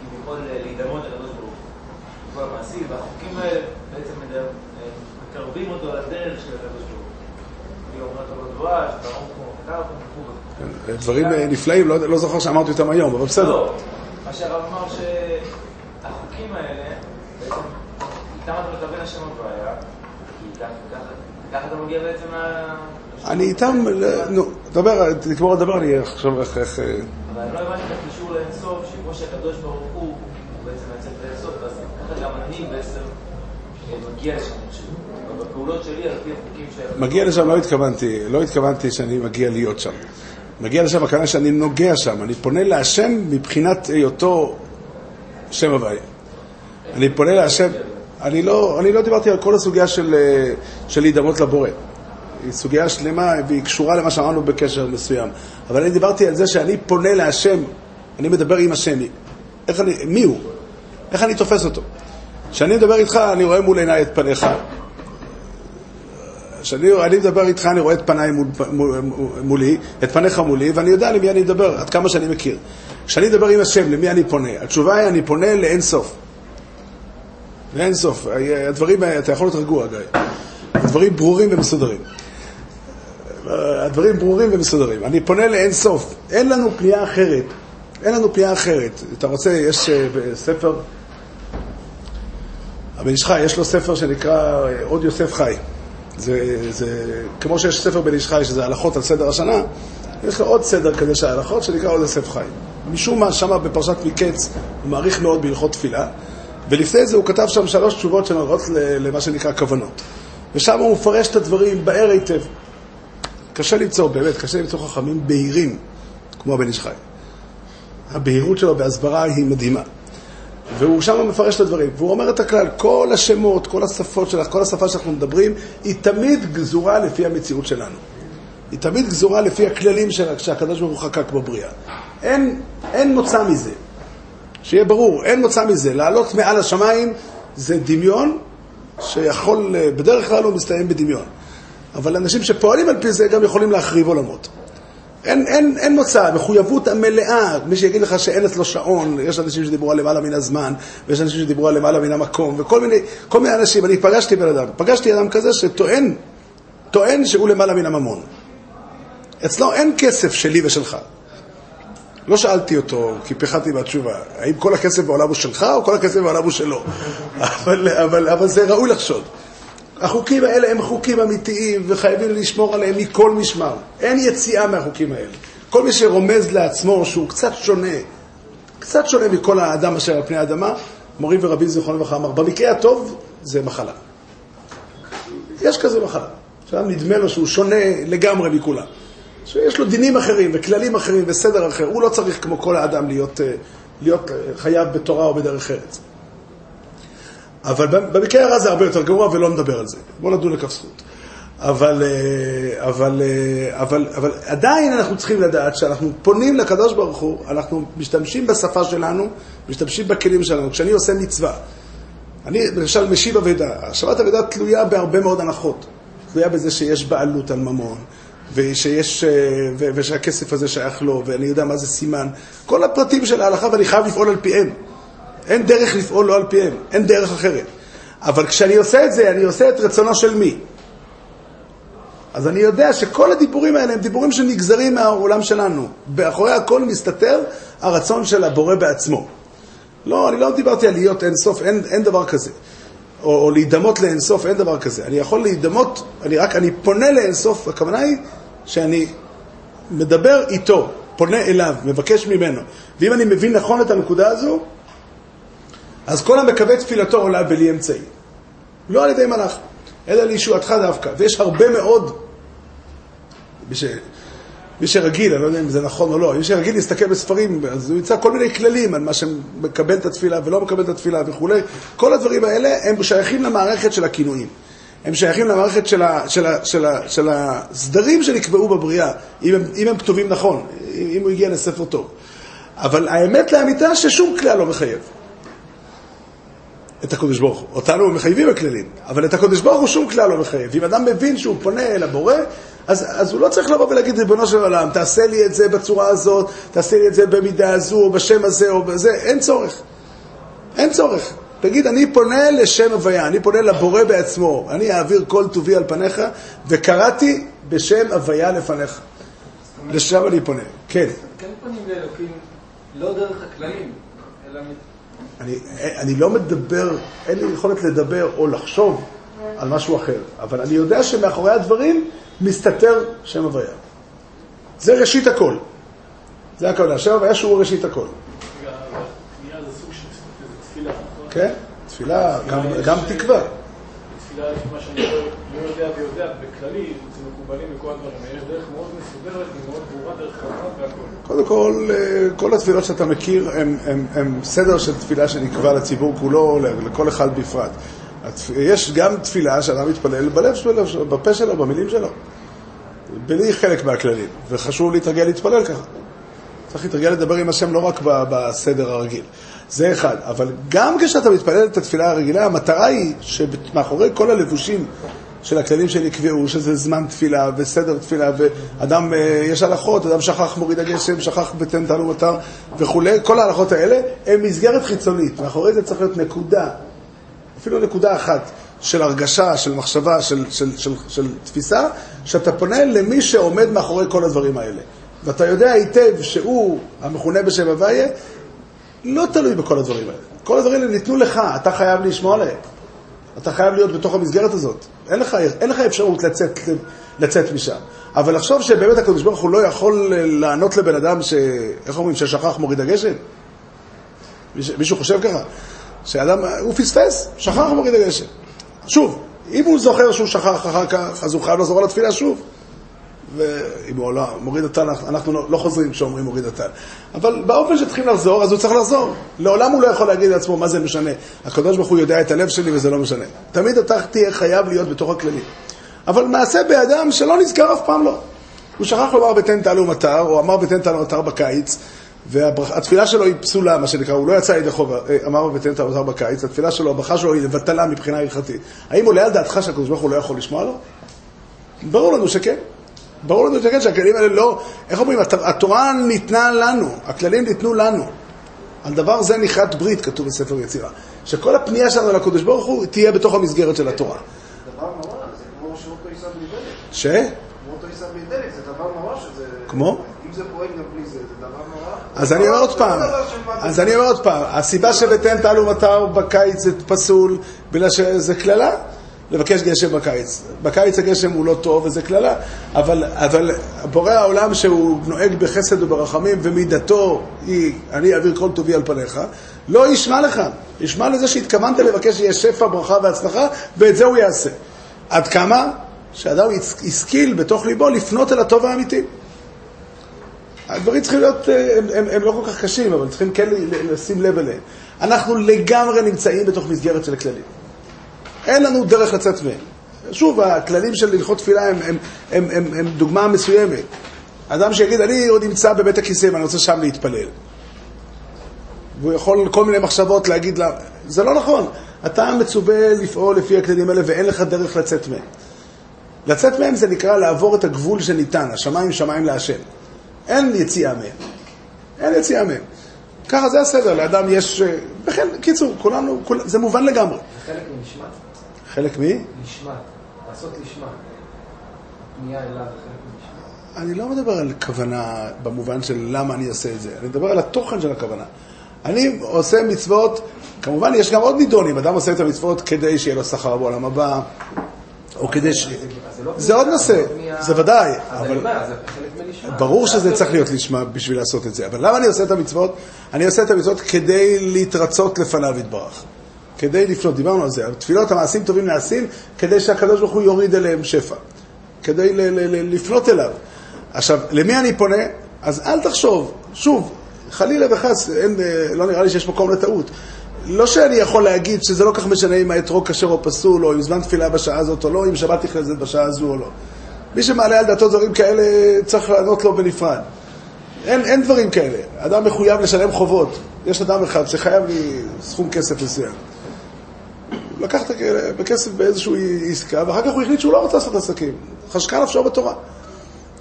כביכול להידמות לקדוש ברוך הוא. כל המעשים והחוקים האלה מקרבים אותו לדרך של הקדוש ברוך הוא. וכו'. דברים אה, נפלאים, לא לא זוכר שאמרתי אותם היום, אבל בסדר. לא, מה שהרב אמר שהחוקים האלה, בעצם, איתם אתה מקבל השם הבעיה, כי ככה- אתה מגיע בעצם. אני איתם, נו, דבר, תגמור לדבר, אני עכשיו איך... אה, אבל אני לא הבנתי את הקישור לאינסוף, שכמו שהקדוש ברוך הוא, הוא בעצם מייצג את האינסוף, אז ככה גם אני בעצם אה, מגיע לשם איכשהו. בפעולות שלי, על פי החוקים ש... מגיע לשם, לא התכוונתי, לא התכוונתי שאני מגיע להיות שם. מגיע לשם הכוונה שאני נוגע שם, אני פונה להשם מבחינת היותו שם הוויה. אני פונה להשם, אני לא, אני לא דיברתי על כל הסוגיה של, אה, של להידמות לבורא. היא סוגיה שלמה והיא קשורה למה שאמרנו בקשר מסוים. אבל אני דיברתי על זה שאני פונה להשם, אני מדבר עם השם. איך אני, מי הוא? איך אני תופס אותו? כשאני מדבר איתך, אני רואה מול עיניי את פניך. כשאני אני מדבר איתך, אני רואה את פניי מול, מול, מולי, את פניך מולי, ואני יודע למי אני מדבר, עד כמה שאני מכיר. כשאני מדבר עם השם, למי אני פונה? התשובה היא, אני פונה לאין סוף. לאין סוף. הדברים, אתה יכול להיות רגוע, גיא. הדברים ברורים ומסודרים. הדברים ברורים ומסודרים. אני פונה לאין סוף. אין לנו פנייה אחרת. אין לנו פנייה אחרת. אתה רוצה, יש אה, ספר, הבן חי, יש לו ספר שנקרא אה, עוד יוסף חי. זה, זה, כמו שיש ספר בן איש חי, שזה הלכות על סדר השנה, יש לו עוד סדר כזה של הלכות שנקרא עוד יוסף חי. משום מה, שמה בפרשת מקץ, הוא מעריך מאוד בהלכות תפילה, ולפני זה הוא כתב שם שלוש תשובות שנוגעות למה שנקרא כוונות. ושם הוא מפרש את הדברים באר היטב. קשה למצוא, באמת, קשה למצוא חכמים בהירים, כמו הבן איש חי. הבהירות שלו בהסברה היא מדהימה. והוא שם מפרש את הדברים, והוא אומר את הכלל, כל השמות, כל השפות שלך, כל השפה שאנחנו מדברים, היא תמיד גזורה לפי המציאות שלנו. היא תמיד גזורה לפי הכללים שהקדוש ברוך הוא חקק בבריאה. אין, אין מוצא מזה. שיהיה ברור, אין מוצא מזה. לעלות מעל השמיים זה דמיון שיכול, בדרך כלל הוא מסתיים בדמיון. אבל אנשים שפועלים על פי זה גם יכולים להחריב עולמות. אין, אין, אין מוצא, המחויבות המלאה, מי שיגיד לך שאין אצלו שעון, יש אנשים שדיברו על למעלה מן הזמן, ויש אנשים שדיברו על למעלה מן המקום, וכל מיני, כל מיני אנשים, אני פגשתי בן אדם, פגשתי אדם כזה שטוען, טוען שהוא למעלה מן הממון. אצלו אין כסף שלי ושלך. לא שאלתי אותו, כי פיחדתי בתשובה, האם כל הכסף בעולם הוא שלך או כל הכסף בעולם הוא שלו? אבל, אבל, אבל זה ראוי לחשוד. החוקים האלה הם חוקים אמיתיים וחייבים לשמור עליהם מכל משמר. אין יציאה מהחוקים האלה. כל מי שרומז לעצמו שהוא קצת שונה, קצת שונה מכל האדם אשר על פני האדמה, מורי ורבי זיכרונו לברכה אמר, במקרה הטוב זה מחלה. יש כזה מחלה. עכשיו נדמה לו שהוא שונה לגמרי מכולם. שיש לו דינים אחרים וכללים אחרים וסדר אחר. הוא לא צריך כמו כל האדם להיות, אה, להיות אה, חייב בתורה או בדרך ארץ. אבל במקרה הרע זה הרבה יותר גרוע ולא נדבר על זה. בואו נדון לכף זכות. אבל, אה, אבל, אבל, אבל עדיין אנחנו צריכים לדעת שאנחנו פונים לקדוש ברוך הוא, אנחנו משתמשים בשפה שלנו, משתמשים בכלים שלנו. כשאני עושה מצווה, אני למשל משיב אבידה, השבת אבידה תלויה בהרבה מאוד הנחות. תלויה בזה שיש בעלות על ממון, ושיש, אה, ושהכסף הזה שייך לו, ואני יודע מה זה סימן. כל הפרטים של ההלכה, ואני חייב לפעול על פיהם. אין דרך לפעול לא על פיהם, אין דרך אחרת. אבל כשאני עושה את זה, אני עושה את רצונו של מי? אז אני יודע שכל הדיבורים האלה הם דיבורים שנגזרים מהעולם שלנו. מאחורי הכל מסתתר הרצון של הבורא בעצמו. לא, אני לא דיברתי על להיות אינסוף, אין, אין דבר כזה. או, או להידמות לאינסוף, אין דבר כזה. אני יכול להידמות, אני רק, אני פונה לאינסוף, הכוונה היא שאני מדבר איתו, פונה אליו, מבקש ממנו. ואם אני מבין נכון את הנקודה הזו, אז כל המקווה תפילתו עולה בלי אמצעי. לא על ידי מלאך, אלא לישועתך דווקא. ויש הרבה מאוד, מי, ש... מי שרגיל, אני לא יודע אם זה נכון או לא, מי שרגיל להסתכל בספרים, אז הוא ימצא כל מיני כללים על מה שמקבל את התפילה ולא מקבל את התפילה וכולי. כל הדברים האלה הם שייכים למערכת של הכינויים. הם שייכים למערכת של, ה, של, ה, של, ה, של הסדרים שנקבעו בבריאה, אם הם, אם הם כתובים נכון, אם הוא הגיע לספר טוב. אבל האמת לאמיתה ששום כלל לא מחייב. את הקודש ברוך הוא. אותנו מחייבים הכללים, אבל את הקודש ברוך הוא שום כלל לא מחייב. אם אדם מבין שהוא פונה אל הבורא, אז, אז הוא לא צריך לבוא ולהגיד, ריבונו של עולם, תעשה לי את זה בצורה הזאת, תעשה לי את זה במידה הזו, או בשם הזה, או בזה, אין צורך. אין צורך. תגיד, אני פונה לשם הוויה, אני פונה לבורא בעצמו, אני אעביר כל טובי על פניך, וקראתי בשם הוויה לפניך. לשם אני פונה. כן. כן פונים לאלוקים, לא דרך הכללים, אלא... אני, אני לא מדבר, אין לי יכולת לדבר או לחשוב על משהו אחר, אבל אני יודע שמאחורי הדברים מסתתר שם הוויה. זה ראשית הכל. זה הכוונה, שם הוויה שהוא ראשית הכל. כן, תפילה, גם, גם תקווה. תפילה, לפי מה שאני לא לא יודע ויודע, בכללי, קודם כל, אה, כל התפילות שאתה מכיר הן סדר של תפילה שנקבע לציבור כולו, לכל אחד בפרט. יש גם תפילה שאדם מתפלל בלב שלו, בפה שלו, במילים שלו. בלי חלק מהכללים, וחשוב להתרגל להתפלל ככה. צריך להתרגל לדבר עם השם לא רק בסדר הרגיל. זה אחד. אבל גם כשאתה מתפלל את התפילה הרגילה, המטרה היא שמאחורי כל הלבושים של הכללים שנקבעו, שזה זמן תפילה וסדר תפילה, ואדם, אה, יש הלכות, אדם שכח מוריד הגשם, שכח בתן תעלו מטר וכולי, כל ההלכות האלה הן מסגרת חיצונית. מאחורי זה צריך להיות נקודה, אפילו נקודה אחת. של הרגשה, של מחשבה, של, של, של, של תפיסה, שאתה פונה למי שעומד מאחורי כל הדברים האלה. ואתה יודע היטב שהוא, המכונה בשם הוויה, לא תלוי בכל הדברים האלה. כל הדברים האלה ניתנו לך, אתה חייב לשמוע עליהם. אתה חייב להיות בתוך המסגרת הזאת. אין לך, אין לך אפשרות לצאת, לצאת משם. אבל לחשוב שבאמת הקדוש ברוך הוא לא יכול לענות לבן אדם ש... איך אומרים? ששכח מוריד הגשם? מישהו חושב ככה? שאדם, הוא פספס, שכח מוריד הגשם. שוב, אם הוא זוכר שהוא שכח אחר כך, אז הוא חייב לחזור על התפילה שוב. ואם הוא לא, מוריד הטל, אנחנו לא, חוזרים כשאומרים מוריד הטל. אבל באופן שצריכים לחזור, אז הוא צריך לחזור. לעולם הוא לא יכול להגיד לעצמו מה זה משנה. הקדוש ברוך הוא יודע את הלב שלי וזה לא משנה. תמיד אתה תהיה חייב להיות בתוך הכללים. אבל מעשה באדם שלא נזכר אף פעם לא. הוא שכח לומר בתן תעלו מטר, או אמר בתן תעלו מטר בקיץ, והתפילה שלו היא פסולה, מה שנקרא, הוא לא יצא ידי חובה, אה, אמר ותן את המותר בקיץ, התפילה שלו, הברכה שלו היא לבטלה מבחינה הלכתית. האם עולה על דעתך שהקדוש ברוך הוא לא יכול לשמוע לו? ברור לנו שכן. ברור לנו שכן, שהכללים האלה לא... איך אומרים? התורה ניתנה לנו, הכללים ניתנו לנו. על דבר זה נכרת ברית, כתוב בספר יצירה. שכל הפנייה שלנו לקדוש ברוך הוא תהיה בתוך המסגרת של התורה. דבר נורא, זה כמו שאותו יישא בלי דלק. ש? כמו אותו יישא בלי דלק, זה דבר נורא שזה... כמו? אם זה פועל גם בלי זה, זה דבר נורא. אז אני אומר עוד פעם, אז אני אומר עוד פעם, הסיבה שבתן תעלו מטר בקיץ זה פסול, בגלל שזה קללה, לבקש גשם בקיץ. בקיץ הגשם הוא לא טוב וזה קללה, אבל, אבל בורא העולם שהוא נוהג בחסד וברחמים ומידתו היא, אני אעביר כל טובי על פניך, לא ישמע לך, ישמע לזה שהתכוונת לבקש שיהיה שפע, ברכה והצלחה, ואת זה הוא יעשה. עד כמה? שאדם השכיל בתוך ליבו לפנות אל הטוב האמיתי. הדברים צריכים להיות, אה, הם, הם, הם לא כל כך קשים, אבל צריכים כן לשים לב אליהם. אנחנו לגמרי נמצאים בתוך מסגרת של הכללים. אין לנו דרך לצאת מהם. שוב, הכללים של הלכות תפילה הם, הם, הם, הם, הם דוגמה מסוימת. אדם שיגיד, אני עוד נמצא בבית הכיסא ואני רוצה שם להתפלל. והוא יכול כל מיני מחשבות להגיד לה, זה לא נכון. אתה מצווה לפעול לפי הכללים האלה ואין לך דרך לצאת מהם. לצאת מהם זה נקרא לעבור את הגבול שניתן, השמיים שמיים להשם. אין יציאה מהם. אין יציאה מהם. ככה זה הסדר, לאדם יש... בכן, קיצור, כולנו, כול, זה מובן לגמרי. חלק מנשמת. חלק מי? נשמת. לעשות לשמה. פנייה אליו, חלק. אני לא מדבר על כוונה במובן של למה אני עושה את זה, אני מדבר על התוכן של הכוונה. אני עושה מצוות, כמובן יש גם עוד נידונים, אדם עושה את המצוות כדי שיהיה לו שכר בעולם הבא, או כדי ש... זה עוד נושא, זה ודאי, אז אני אבל. ברור שזה צריך להיות לשמה בשביל לעשות את זה. אבל למה אני עושה את המצוות? אני עושה את המצוות כדי להתרצות לפניו יתברך. כדי לפנות, דיברנו על זה. התפילות, המעשים טובים נעשים כדי שהקדוש ברוך הוא יוריד אליהם שפע. כדי ל- ל- ל- לפנות אליו. עכשיו, למי אני פונה? אז אל תחשוב, שוב, חלילה וחס, אין, אה, לא נראה לי שיש מקום לטעות. לא שאני יכול להגיד שזה לא כך משנה אם האתרוג כשר או פסול, או אם זמן תפילה בשעה הזאת או לא, אם שבת נכנסת בשעה הזו או לא. מי שמעלה על דעתו דברים כאלה, צריך לענות לו בנפרד. אין, אין דברים כאלה. אדם מחויב לשלם חובות. יש אדם אחד שחייב לי סכום כסף מסוים. לקח את הכ- בכסף באיזושהי עסקה, ואחר כך הוא החליט שהוא לא רוצה לעשות עסקים. חשקה נפשו בתורה.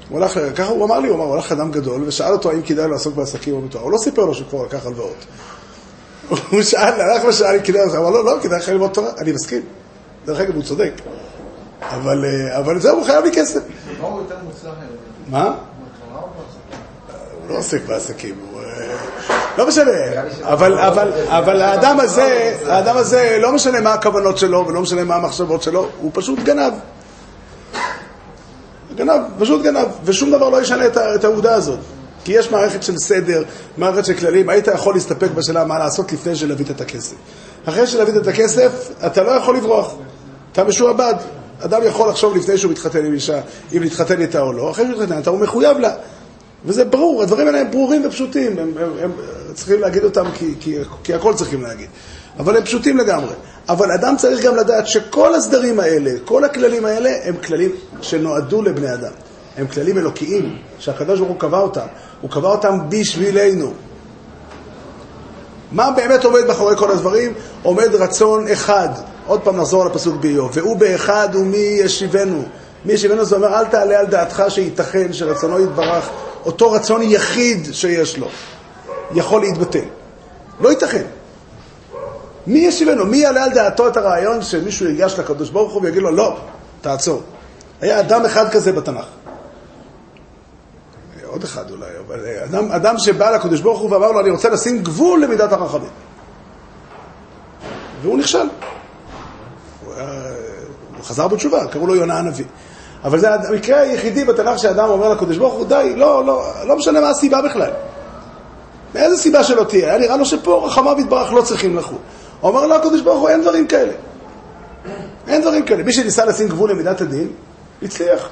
הוא הלך, ככה הוא אמר לי, הוא אמר, הוא הלך אדם גדול, ושאל אותו האם כדאי לעסוק בעסקים או בתורה. הוא לא סיפר לו שהוא כבר לקח הלוואות. הוא שאל, הלך ושאל אם כדאי לו, אמר לו, לא, כדאי לך ללמוד תורה. אני מסכים. דרך אגב, הוא צודק. אבל, אה, אבל זהו, הוא חייב לי כסף. מה הוא לא עוסק בעסקים, הוא... לא משנה, אבל, אבל, אבל האדם הזה, האדם הזה, לא משנה מה הכוונות שלו ולא משנה מה המחשבות שלו, הוא פשוט גנב. גנב, פשוט גנב, ושום דבר לא ישנה את, את העובדה הזאת. כי יש מערכת של סדר, מערכת של כללים, היית יכול להסתפק בשאלה מה לעשות לפני שלהביא את הכסף. אחרי שלהביא את הכסף, אתה לא יכול לברוח. אתה משועבד. אדם יכול לחשוב לפני שהוא מתחתן עם אישה, אם להתחתן איתה או לא, אחרי שהוא מתחתן איתה הוא מחויב לה. וזה ברור, הדברים האלה הם ברורים ופשוטים, הם, הם, הם צריכים להגיד אותם כי, כי, כי הכל צריכים להגיד. אבל הם פשוטים לגמרי. אבל אדם צריך גם לדעת שכל הסדרים האלה, כל הכללים האלה, הם כללים שנועדו לבני אדם. הם כללים אלוקיים, שהקדוש ברוך הוא קבע אותם. הוא קבע אותם בשבילנו. מה באמת עומד מאחורי כל הדברים? עומד רצון אחד. עוד פעם נחזור על הפסוק באיוב. והוא באחד ומי ישיבנו. מי ישיבנו זה אומר, אל תעלה על דעתך שייתכן שרצונו יתברך, אותו רצון יחיד שיש לו, יכול להתבטל. לא ייתכן. מי ישיבנו? מי יעלה על דעתו את הרעיון שמישהו ייגש לקדוש ברוך הוא ויגיד לו, לא, תעצור. היה אדם אחד כזה בתנ"ך. עוד אחד אולי, אבל אדם, אדם שבא לקדוש ברוך הוא ואמר לו, אני רוצה לשים גבול למידת הרחמים. והוא נכשל. הוא, היה, הוא חזר בתשובה, קראו לו יונה הנביא. אבל זה המקרה היחידי בתנ"ך שאדם אומר לקדוש ברוך הוא, די, לא, לא, לא משנה מה הסיבה בכלל. מאיזה סיבה שלא תהיה, היה נראה לו שפה רחמיו יתברך לא צריכים לחול. אומר לו הקדוש ברוך הוא, אין דברים כאלה. אין דברים כאלה. מי שניסה לשים גבול למידת הדין, הצליח.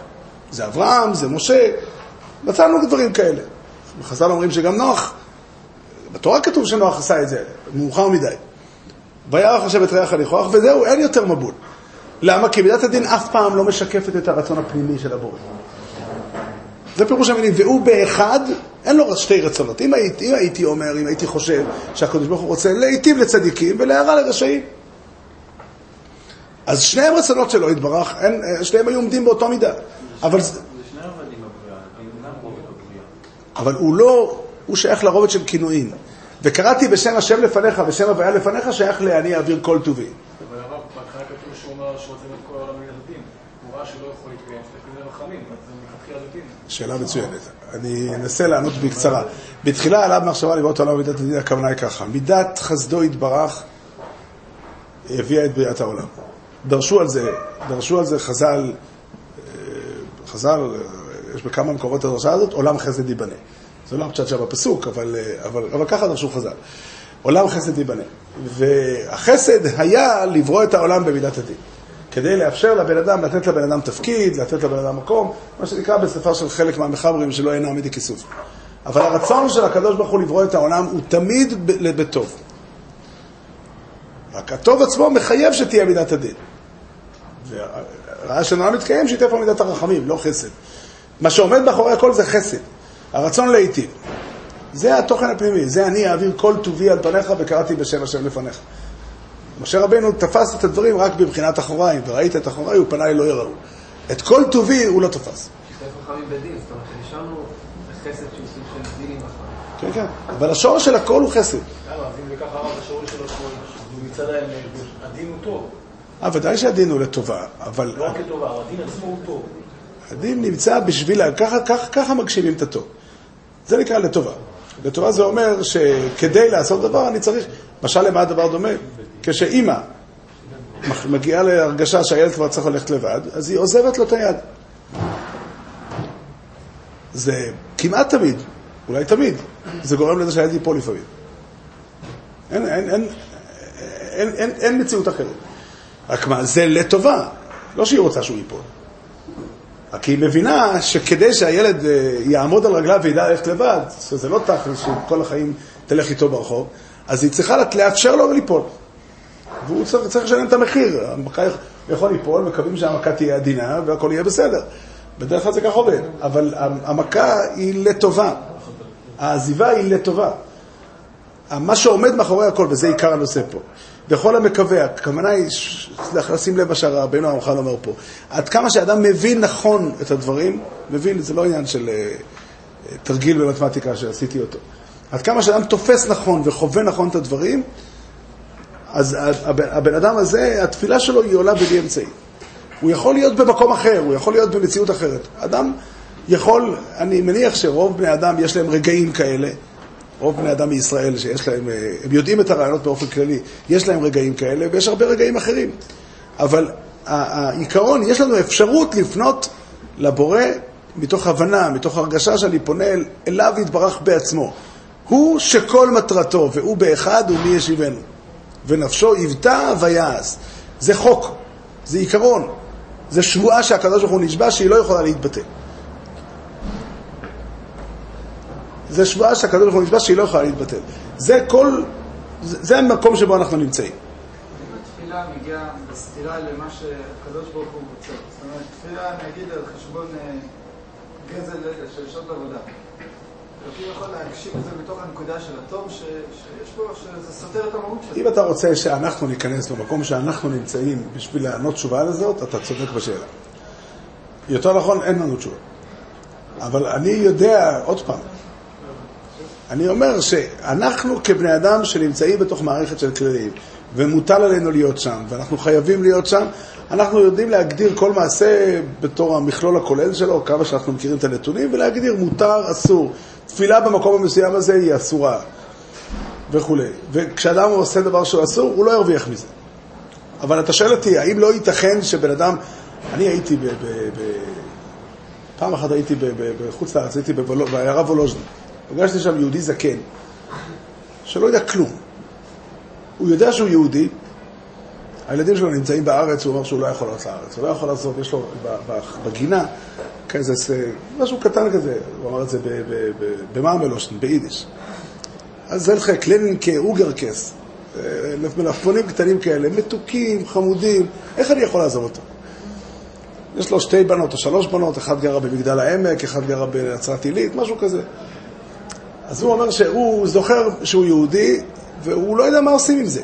זה אברהם, זה משה, מצאנו דברים כאלה. חז"ל אומרים שגם נוח, בתורה כתוב שנוח עשה את זה, מאוחר מדי. וירח השם את ריח הניחוח, וזהו, אין יותר מבול. למה? כי מידת הדין אף פעם לא משקפת את הרצון הפנימי של הבורא. זה פירוש המילים, והוא באחד, אין לו שתי רצונות. אם הייתי, אם הייתי אומר, אם הייתי חושב שהקדוש ברוך הוא רוצה להיטיב לצדיקים ולהרע לרשעים, אז שניהם רצונות שלו יתברך, אין, שניהם היו עומדים באותו מידה. אבל. אבל הוא לא, הוא שייך לרובד של כינויים. וקראתי בשם השם לפניך ושם הוויה לפניך, שייך ל"אני אעביר כל טובי". אבל הרב, בהתחלה כתוב שהוא אומר שהוא רוצה את כל העולם דין. שאלה מצוינת. אני אנסה לענות בקצרה. בתחילה עליו מחשבה לבנות העולם במידת הדין, הכוונה היא ככה. מידת חסדו יתברך הביאה את בריאת העולם. דרשו על זה, דרשו על זה חז"ל, אה, חז"ל, אה, יש בכמה מקומות הדרשה הזאת, עולם חסד ייבנה. זה לא הפשט שם בפסוק, אבל, אה, אבל, אבל ככה דרשו חז"ל. עולם חסד ייבנה. והחסד היה לברוא את העולם במידת הדין. כדי לאפשר לבן אדם, לתת לבן אדם תפקיד, לתת לבן אדם מקום, מה שנקרא בשפה של חלק מהמחברים שלא אינה עמידי כיסוף. אבל הרצון של הקדוש ברוך הוא לברוא את העולם הוא תמיד בטוב. רק הטוב עצמו מחייב שתהיה מידת הדין. ורעש של העולם מתקיים שתהיה פה מידת הרחמים, לא חסד. מה שעומד מאחורי הכל זה חסד. הרצון להיטיב. זה התוכן הפנימי, זה אני אעביר כל טובי על פניך וקראתי בשם השם לפניך. משה רבנו תפס את הדברים רק בבחינת אחוריים, וראית את אחוריי ופניי לא יראו. את כל טובי הוא לא תפס. שיתף חכמים בדין, זאת אומרת שנשארנו בחסד שהוא סוג של דין עם החיים. כן, כן. אבל השורש של הכל הוא חסד. למה? אז אם ניקח הרב השורש שלו, שהוא מצד האמת, הדין הוא טוב. אה, ודאי שהדין הוא לטובה, אבל לא רק כטובה, הדין עצמו הוא טוב. הדין נמצא בשביל... ככה, ככה, ככה מגשימים את הטוב. זה נקרא לטובה. לטובה זה אומר שכדי לעשות דבר אני צריך... משל למה הדבר דומה? כשאימא מגיעה להרגשה שהילד כבר צריך ללכת לבד, אז היא עוזבת לו את היד. זה כמעט תמיד, אולי תמיד, זה גורם לזה שהילד ייפול לפעמים. אין, אין, אין, אין, אין, אין מציאות אחרת. רק מה, זה לטובה, לא שהיא רוצה שהוא ייפול. רק היא מבינה שכדי שהילד אה, יעמוד על רגליו וידע ללכת לבד, שזה לא תכל'ס שכל החיים תלך איתו ברחוב, אז היא צריכה לאפשר לו ליפול. והוא צריך, צריך לשלם את המחיר. המכה יכול ליפול, מקווים שהמכה תהיה עדינה והכל יהיה בסדר. בדרך כלל זה כך עובד. אבל המכה היא לטובה. העזיבה היא לטובה. מה שעומד מאחורי הכל, וזה עיקר הנושא פה. וכל המקווה, הכוונה היא ש- לשים לב מה שרבנו הרמח"ל אומר פה. עד כמה שאדם מבין נכון את הדברים, מבין, זה לא עניין של אה, תרגיל במתמטיקה שעשיתי אותו. עד כמה שאדם תופס נכון וחווה נכון את הדברים, אז הבן, אדם הזה, התפילה שלו היא עולה בלי אמצעי. הוא יכול להיות במקום אחר, הוא יכול להיות במציאות אחרת. אדם יכול, אני מניח שרוב בני אדם יש להם רגעים כאלה, רוב בני אדם מישראל שיש להם, אה, הם יודעים את הרעיונות באופן כללי, יש להם רגעים כאלה ויש הרבה רגעים אחרים. אבל העיקרון, יש לנו אפשרות לפנות לבורא מתוך הבנה, מתוך הרגשה שאני פונה אל- אליו יתברך בעצמו. הוא שכל מטרתו, והוא באחד ומי ישיבנו. ונפשו יבטא ויעש. זה חוק, זה עיקרון, זה שבועה שהקדוש ברוך הוא נשבע שהיא לא יכולה להתבטא. זה שבועה שהקדוש ברוך הוא נשבע שהיא לא יכולה להתבטל. זה כל, זה, זה המקום שבו אנחנו נמצאים. אם התפילה מגיעה בסתירה למה שהקדוש ברוך הוא רוצה, זאת אומרת, תפילה נגיד על חשבון אה, גזל של שעות עבודה. אם אתה רוצה שאנחנו ניכנס למקום שאנחנו נמצאים בשביל לענות תשובה לזאת, אתה צודק בשאלה. יותר נכון, אין לנו תשובה. אבל אני יודע, עוד פעם, אני אומר שאנחנו כבני אדם שנמצאים בתוך מערכת של כללים, ומוטל עלינו להיות שם, ואנחנו חייבים להיות שם, אנחנו יודעים להגדיר כל מעשה בתור המכלול הכולל שלו, כמה שאנחנו מכירים את הנתונים, ולהגדיר מותר, אסור. תפילה במקום המסוים הזה היא אסורה, וכולי. וכשאדם עושה דבר שהוא אסור, הוא לא ירוויח מזה. אבל אתה שואל אותי, האם לא ייתכן שבן אדם... אני הייתי ב... ב, ב פעם אחת הייתי בחוץ לארץ, הייתי בעיירה וולוז'ין. פגשתי שם יהודי זקן, שלא יודע כלום. הוא יודע שהוא יהודי, הילדים שלו נמצאים בארץ, הוא אומר שהוא לא יכול לעשות לארץ. הוא לא יכול לעשות, יש לו בגינה כזה, ס- משהו קטן כזה, הוא אמר את זה במאמלושן, ביידיש. אז זה לך קלנינקה, אוגרקס, אה, מלפפונים קטנים כאלה, מתוקים, חמודים, איך אני יכול לעזוב אותו? יש לו שתי בנות או שלוש בנות, אחת גרה במגדל העמק, אחת גרה בנצרת עילית, משהו כזה. אז הוא אומר שהוא זוכר שהוא יהודי, והוא לא יודע מה עושים עם זה.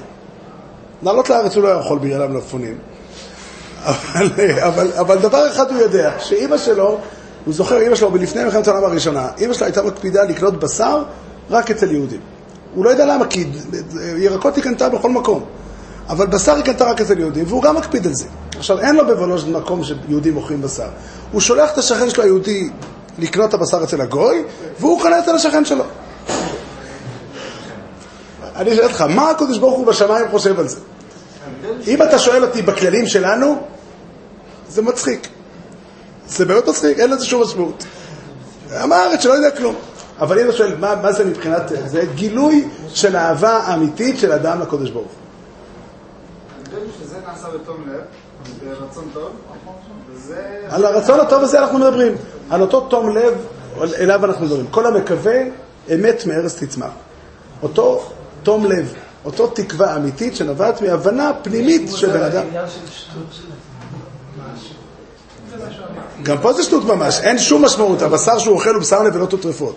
לעלות לארץ הוא לא יכול בגלל המלפפונים. אבל, אבל, אבל דבר אחד הוא יודע, שאימא שלו, הוא זוכר, אימא שלו, לפני מלחמת העולם הראשונה, אימא שלו הייתה מקפידה לקנות בשר רק אצל יהודים. הוא לא יודע למה, כי ירקות היא קנתה בכל מקום. אבל בשר היא קנתה רק אצל יהודים, והוא גם מקפיד על זה. עכשיו, אין לו בוולוז'ין מקום שיהודים מוכרים בשר. הוא שולח את השכן שלו היהודי לקנות את הבשר אצל הגוי, והוא קונה אצל השכן שלו. אני שואל אותך, מה הקדוש ברוך הוא בשמיים חושב על זה? אם אתה שואל אותי בכללים שלנו, זה מצחיק. זה באמת מצחיק, אין לזה שום משמעות. עם הארץ שלא יודע כלום. אבל אם אתה שואל, מה, מה זה מבחינת... זה גילוי של אהבה אמיתית של אדם לקדוש ברוך הוא. ההבדל הוא שזה נעשה בתום לב, ברצון טוב, וזה... על הרצון הטוב הזה אנחנו מדברים. על אותו תום לב, אליו אנחנו מדברים. כל המקווה, אמת מארץ תצמח. אותו תום לב, אותו תקווה אמיתית שנובעת מהבנה פנימית של בן אדם. גם פה זה שטות ממש, אין שום משמעות. הבשר שהוא אוכל הוא בשר נבלות וטרפות.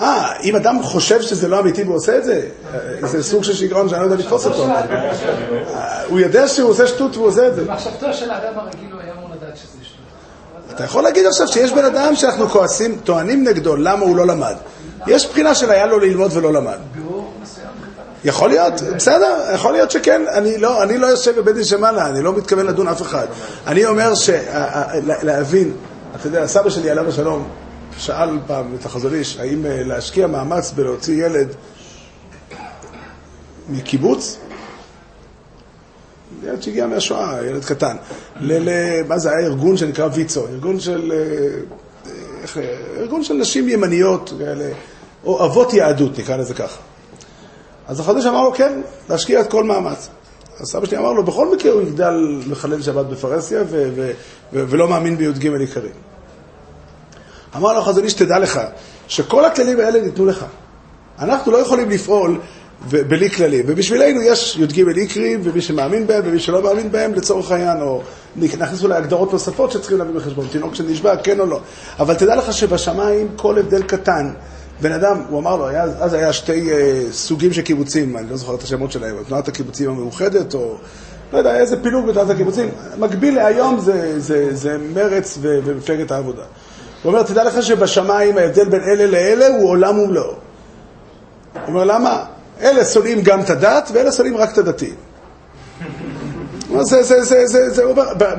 אה, אם אדם חושב שזה לא אמיתי והוא עושה את זה, אה, זה סוג של שיגעון שאני לא יודע לתפוס אותו. אה, הוא יודע שהוא עושה שטות והוא עושה את זה. במחשבתו של האדם הרגיל הוא היה אמור לדעת שזה שטות. אתה יכול להגיד עכשיו שיש בן אדם שאנחנו כועסים, טוענים נגדו, למה הוא לא למד. יש בחינה של היה לו ללמוד ולא למד. יכול להיות, בסדר, יכול להיות שכן. אני לא, אני לא יושב בבית דין שמעלה, אני לא מתכוון לדון אף אחד. אני אומר שלהבין, אתה יודע, סבא שלי עליו השלום שאל פעם את החזון איש, האם אה, להשקיע מאמץ בלהוציא ילד מקיבוץ, ילד שהגיע מהשואה, ילד קטן, מה זה היה ארגון שנקרא ויצו, ארגון של, אה, איך, אה, ארגון של נשים ימניות, כאלה, או אבות יהדות, נקרא לזה ככה. אז החדש אמר לו, כן, להשקיע את כל מאמץ. אז סבא שלי אמר לו, בכל מקרה הוא יגדל מחלל שבת בפרהסיה ולא מאמין בי"ג עיקרים. אמר לו החזון איש, תדע לך, שכל הכללים האלה ניתנו לך. אנחנו לא יכולים לפעול בלי כללים, ובשבילנו יש י"ג עיקרים, ומי שמאמין בהם ומי שלא מאמין בהם, לצורך העניין, או נכניס אולי הגדרות נוספות שצריכים להביא בחשבון, תינוק שנשבע, כן או לא. אבל תדע לך שבשמיים כל הבדל קטן, בן אדם, הוא אמר לו, היה, אז היה שתי אה, סוגים של קיבוצים, אני לא זוכר את השמות שלהם, תנועת הקיבוצים המאוחדת, או לא יודע, איזה פילוג בתנועת הקיבוצים. מקביל להיום זה, זה, זה מרץ ו- ומפלגת העבודה. הוא אומר, תדע לך שבשמיים ההבדל בין אלה לאלה הוא עולם ומלואו. הוא אומר, למה? אלה שונאים גם את הדת, ואלה שונאים רק את הדתיים. זה, זה, זה, זה, זה,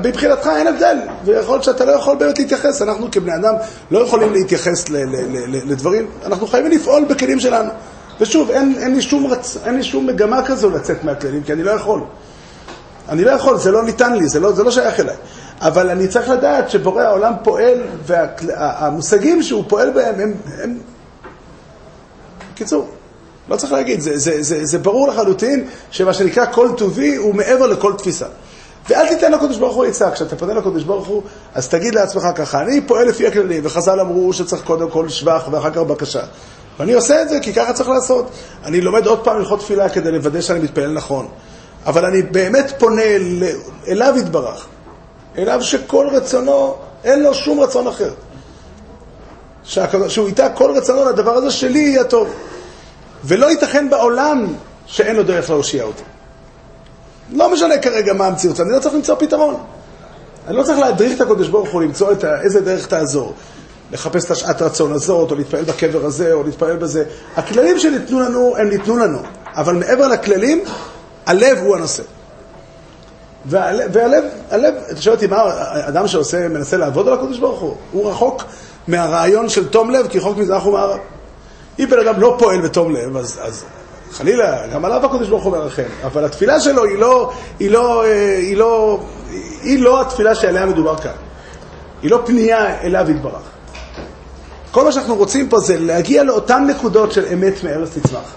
מבחינתך אין הבדל, ויכול להיות שאתה לא יכול באמת להתייחס, אנחנו כבני אדם לא יכולים להתייחס ל, ל, ל, ל, לדברים, אנחנו חייבים לפעול בכלים שלנו. ושוב, אין, אין, לי שום רצ... אין לי שום מגמה כזו לצאת מהכללים, כי אני לא יכול. אני לא יכול, זה לא ניתן לי, זה לא, זה לא שייך אליי. אבל אני צריך לדעת שבורא העולם פועל, והמושגים שהוא פועל בהם הם... הם... בקיצור, לא צריך להגיד, זה, זה, זה, זה ברור לחלוטין שמה שנקרא כל טובי הוא מעבר לכל תפיסה. ואל תיתן לקדוש ברוך הוא עצה, כשאתה פונה לקדוש ברוך הוא, אז תגיד לעצמך ככה, אני פועל לפי הכללים, וחז"ל אמרו שצריך קודם כל שבח ואחר כך בקשה. ואני עושה את זה כי ככה צריך לעשות. אני לומד עוד פעם הלכות תפילה כדי לוודא שאני מתפלל נכון. אבל אני באמת פונה אל, אליו יתברך, אליו שכל רצונו, אין לו שום רצון אחר. שהוא ייטע כל רצונו לדבר הזה שלי יהיה טוב. ולא ייתכן בעולם שאין לו דרך להושיע אותי. לא משנה כרגע מה המציאות, אני לא צריך למצוא פתרון. אני לא צריך להדריך את הקדוש ברוך הוא למצוא את ה- איזה דרך תעזור. לחפש את השעת רצון הזאת, או להתפעל בקבר הזה, או להתפעל בזה. הכללים שניתנו לנו, הם ניתנו לנו. אבל מעבר לכללים, הלב הוא הנושא. והלב, והלב, הלב, אתה שואל אותי מה, אדם שעושה, מנסה לעבוד על הקדוש ברוך הוא, הוא רחוק מהרעיון של תום לב, כי רחוק מזרח ומערב. אם בן אדם לא פועל בתום לב, אז, אז חלילה, גם עליו הקדוש ברוך הוא מרחם. אבל התפילה שלו היא לא, היא לא, אה, היא לא, היא לא התפילה שעליה מדובר כאן. היא לא פנייה אליו יתברך. כל מה שאנחנו רוצים פה זה להגיע לאותן נקודות של אמת מארץ תצמח.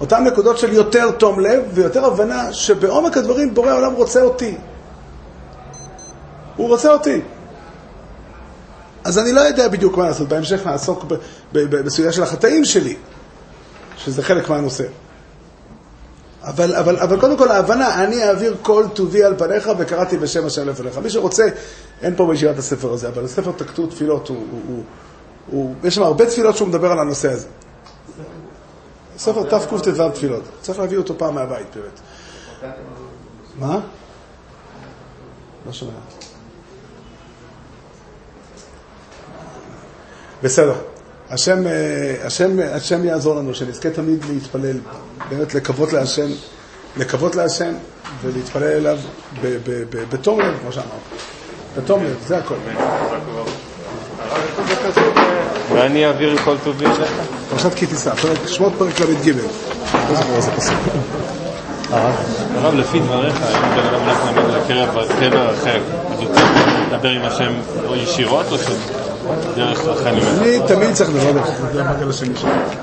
אותן נקודות של יותר תום לב ויותר הבנה שבעומק הדברים בורא העולם רוצה אותי. הוא רוצה אותי. אז אני לא יודע בדיוק מה לעשות. בהמשך נעסוק בסוגיה של החטאים שלי, שזה חלק מהנושא. אבל, אבל, אבל קודם כל ההבנה, אני אעביר כל טובי על פניך וקראתי בשם השם לפניך. מי שרוצה, אין פה בישיבת הספר הזה, אבל הספר תקטו תפילות, הוא, הוא, הוא, הוא, יש שם הרבה תפילות שהוא מדבר על הנושא הזה. ספר תקט"ו תפילות. צריך להביא אותו פעם מהבית, באמת. מה? לא שומע. בסדר. השם, אה, השם, השם יעזור לנו, שנזכה תמיד להתפלל, באמת לקוות להשם, לקוות להשם ולהתפלל אליו ב- ב- ב- בתום לב, כמו שאמרת. בתום לב, זה הכל. ואני אעביר כל טובי אליך. פרשת כי תישא, שמות פרק ל"ג. לא זוכר איזה פסוק. הרב, לפי דבריך, אם בן אדם הולך נגיד לקבר קבר אחר, אז הוא צריך לדבר עם השם או ישירות או ממנו? אני תמיד צריך לדבר